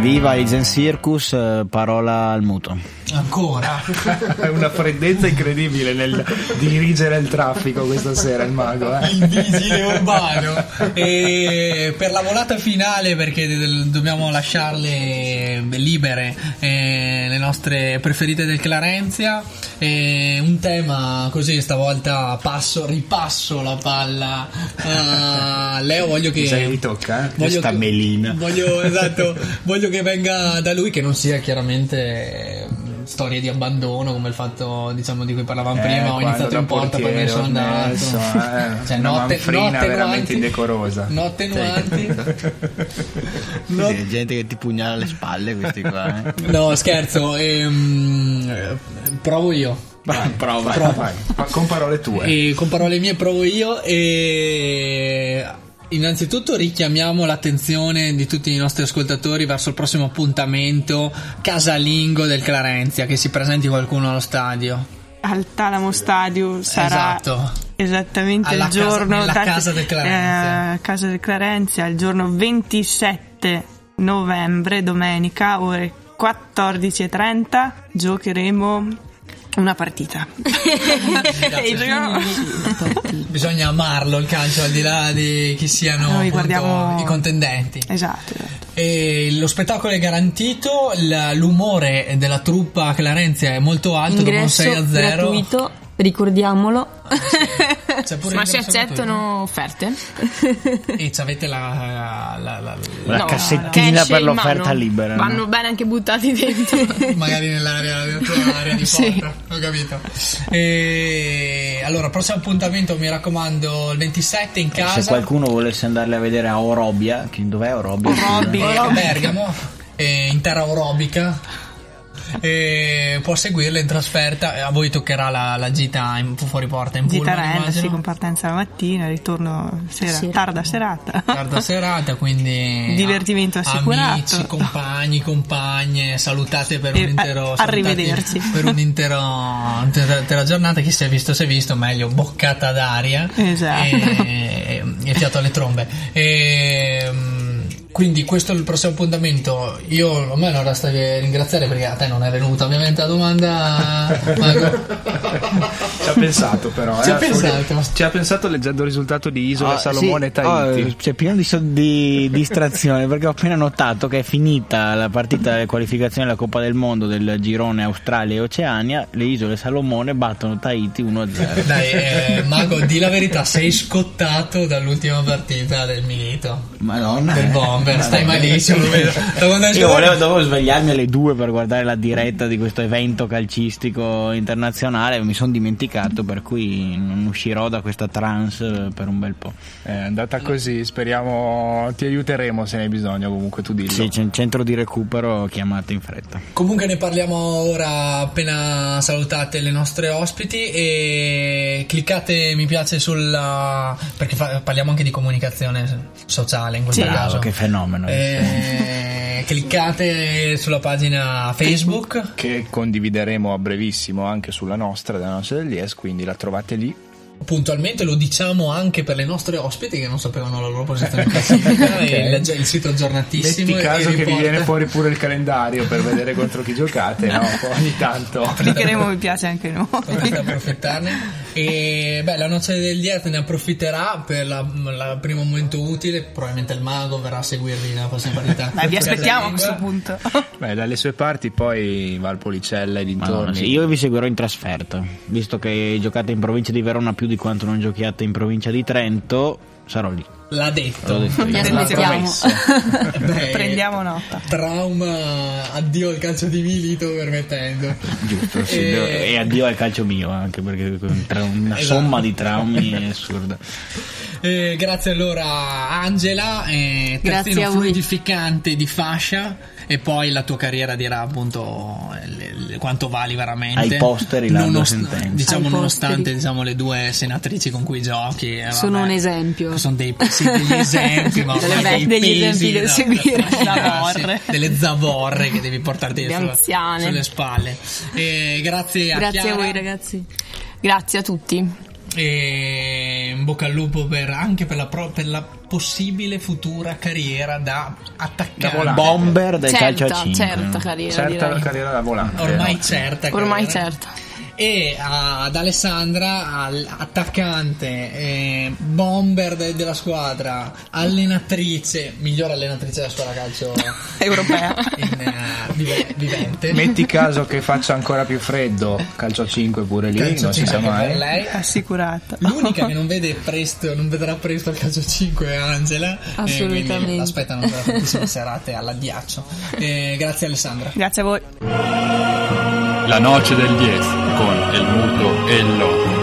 Viva il Zen Circus, eh, parola al muto. ancora È una freddezza incredibile nel dirigere il traffico questa sera il mago. eh. il vigile urbano e per la volata finale perché dobbiamo lasciarle libere eh, le nostre preferite del Clarenzia eh, un tema così stavolta passo ripasso la palla a Leo voglio che Mi sa che gli tocca, eh? voglio Questa che- melina. voglio, esatto, voglio che venga da lui che non sia chiaramente mh, storie di abbandono come il fatto diciamo di cui parlavamo Eh, prima ho iniziato in porta poi me ne sono andato eh, cioè, una notte, notte veramente nuanti, indecorosa. notte nuanti Sì, gente che ti pugnala alle spalle questi qua. Eh. no scherzo ehm, eh, provo io Vai, prova. Vai, ma con parole tue. e con parole mie provo io e Innanzitutto richiamiamo l'attenzione di tutti i nostri ascoltatori verso il prossimo appuntamento casalingo del Clarenzia, che si presenti qualcuno allo stadio. Al Talamo Stadio sarà Esatto. esattamente Alla il casa- giorno nella date- casa del Clarenzia. eh, casa del Clarenzia, il giorno 27 novembre, domenica, ore 14.30, giocheremo una partita. Bisogna amarlo il calcio al di là di chi siano Noi appunto, guardiamo- i contendenti. Esatto, esatto. E lo spettacolo è garantito, l'umore della truppa Clarenzia è molto alto, dopo un Ingresso 6 a 0. gratuito, ricordiamolo. C'è pure Ma si accettano offerte? E ci avete la, la- la- La No, cassettina per l'offerta mano. libera. no? Vanno bene anche buttati dentro. magari nell'area, nell'area di Sì. porta, ho capito. E allora, prossimo appuntamento, mi raccomando, il 27 in casa. Se qualcuno volesse andarle a vedere a Orobia, che dov'è Orobia? Orobia, a Bergamo, eh, in terra orobica. E può seguirle in trasferta. e A voi toccherà la, la gita in, fuori porta in pullman, Gitarella, immagino. sì, con partenza la mattina, ritorno sera, Sera. tarda serata. tarda serata, quindi Divertimento a- assicurato. Amici, compagni, compagne, salutate per E un intero a- arrivederci. per un intero intera, giornata. Chi si è visto, si è visto, meglio boccata d'aria Esatto. e, e fiato alle trombe. E, quindi questo è il prossimo appuntamento. Io a me non resta che ringraziare perché a te non è venuta ovviamente la domanda. Mago. Ci ha pensato però. Ci eh, ha pensato. Ci ha pensato leggendo il risultato di Isola, Ah, Salomone sì. e Tahiti. Oh, c'è pieno di, so- di distrazione perché ho appena notato che è finita la partita delle qualificazioni della Coppa del Mondo del girone Australia e Oceania. Le isole Salomone battono Tahiti 1-0. Dai, eh, Mago, di la verità, sei scottato dall'ultima partita del Milito. Madonna. Del bomber, stai malissimo. Io volevo, dovevo svegliarmi alle due per guardare la diretta di questo evento calcistico internazionale, mi sono dimenticato, per cui non uscirò da questa trance per un bel po'. È andata così, speriamo ti aiuteremo se ne hai bisogno, comunque tu dillo. Sì, c'è un centro di recupero, chiamate in fretta. Comunque ne parliamo ora appena salutate le nostre ospiti e cliccate mi piace sulla perché fa- parliamo anche di comunicazione sociale in questo caso. che fenomeno. Eh, cliccate sulla pagina Facebook Che condivideremo a brevissimo anche sulla nostra, della nostra del Lies, quindi la trovate lì. Puntualmente lo diciamo anche per le nostre ospiti che non sapevano la loro posizione in classifica Ok. e il, il sito aggiornatissimo Metti caso che vi viene fuori pure il calendario per vedere contro chi giocate, no? Ogni tanto. Cliccheremo mi piace anche noi. potreste approfittarne e beh la noce del Diet ne approfitterà per la, la primo momento utile probabilmente il mago verrà a seguirvi nella prossima partita Dai, vi aspettiamo a questo punto. Beh, dalle sue parti poi Valpolicella e Madonna, dintorni. sì, io vi seguirò in trasferta, visto che giocate in provincia di Verona più di quanto non giochiate in provincia di Trento, sarò lì. l'ha detto, detto. Vi aspettiamo. Beh, Prendiamo nota. trauma addio al calcio di Milito permettendo Giusto, sì, E- devo- e addio al calcio mio, anche perché una Esatto. somma di traumi è assurda. Eh, grazie allora Angela, eh, Grazie fluidificante di fascia e poi la tua carriera dirà appunto eh, le- le- quanto vali veramente. Ai posteri largo Nonost- sentenza. Diciamo Ai nonostante posteri. diciamo, le due senatrici con cui giochi. eh, Sono vabbè, un esempio. Sono dei, sì, degli esempi, ma Delle dei degli pesi esempi da da- seguire. da- Zavorre. sì, delle zavorre che devi portarti sulla- sulle spalle. E grazie a Grazie a Chiara. voi ragazzi. Grazie a tutti. E in bocca al lupo per- anche per la, pro- per la possibile futura carriera da attaccante. volante. Bomber del calcio a Certa, 5. certa carriera Certa direi. carriera da volante. Ormai no? certa. Ormai carriera. certa. E ad Alessandra, al- attaccante, eh, bomber de- della squadra, allenatrice, miglior allenatrice della scuola calcio Europea. in, eh, vive- vivente. Metti caso che faccia ancora più freddo, calcio a 5 pure lì, Calcio non si sa mai. lei. Assicurata. L'unica che non vede presto, non vedrà presto il calcio 5 è Angela. e Assolutamente. quindi L'aspettano per tantissime serate all'addiaccio. Eh, grazie Alessandra. Grazie a voi. La noce del 10 con el muto e il loco.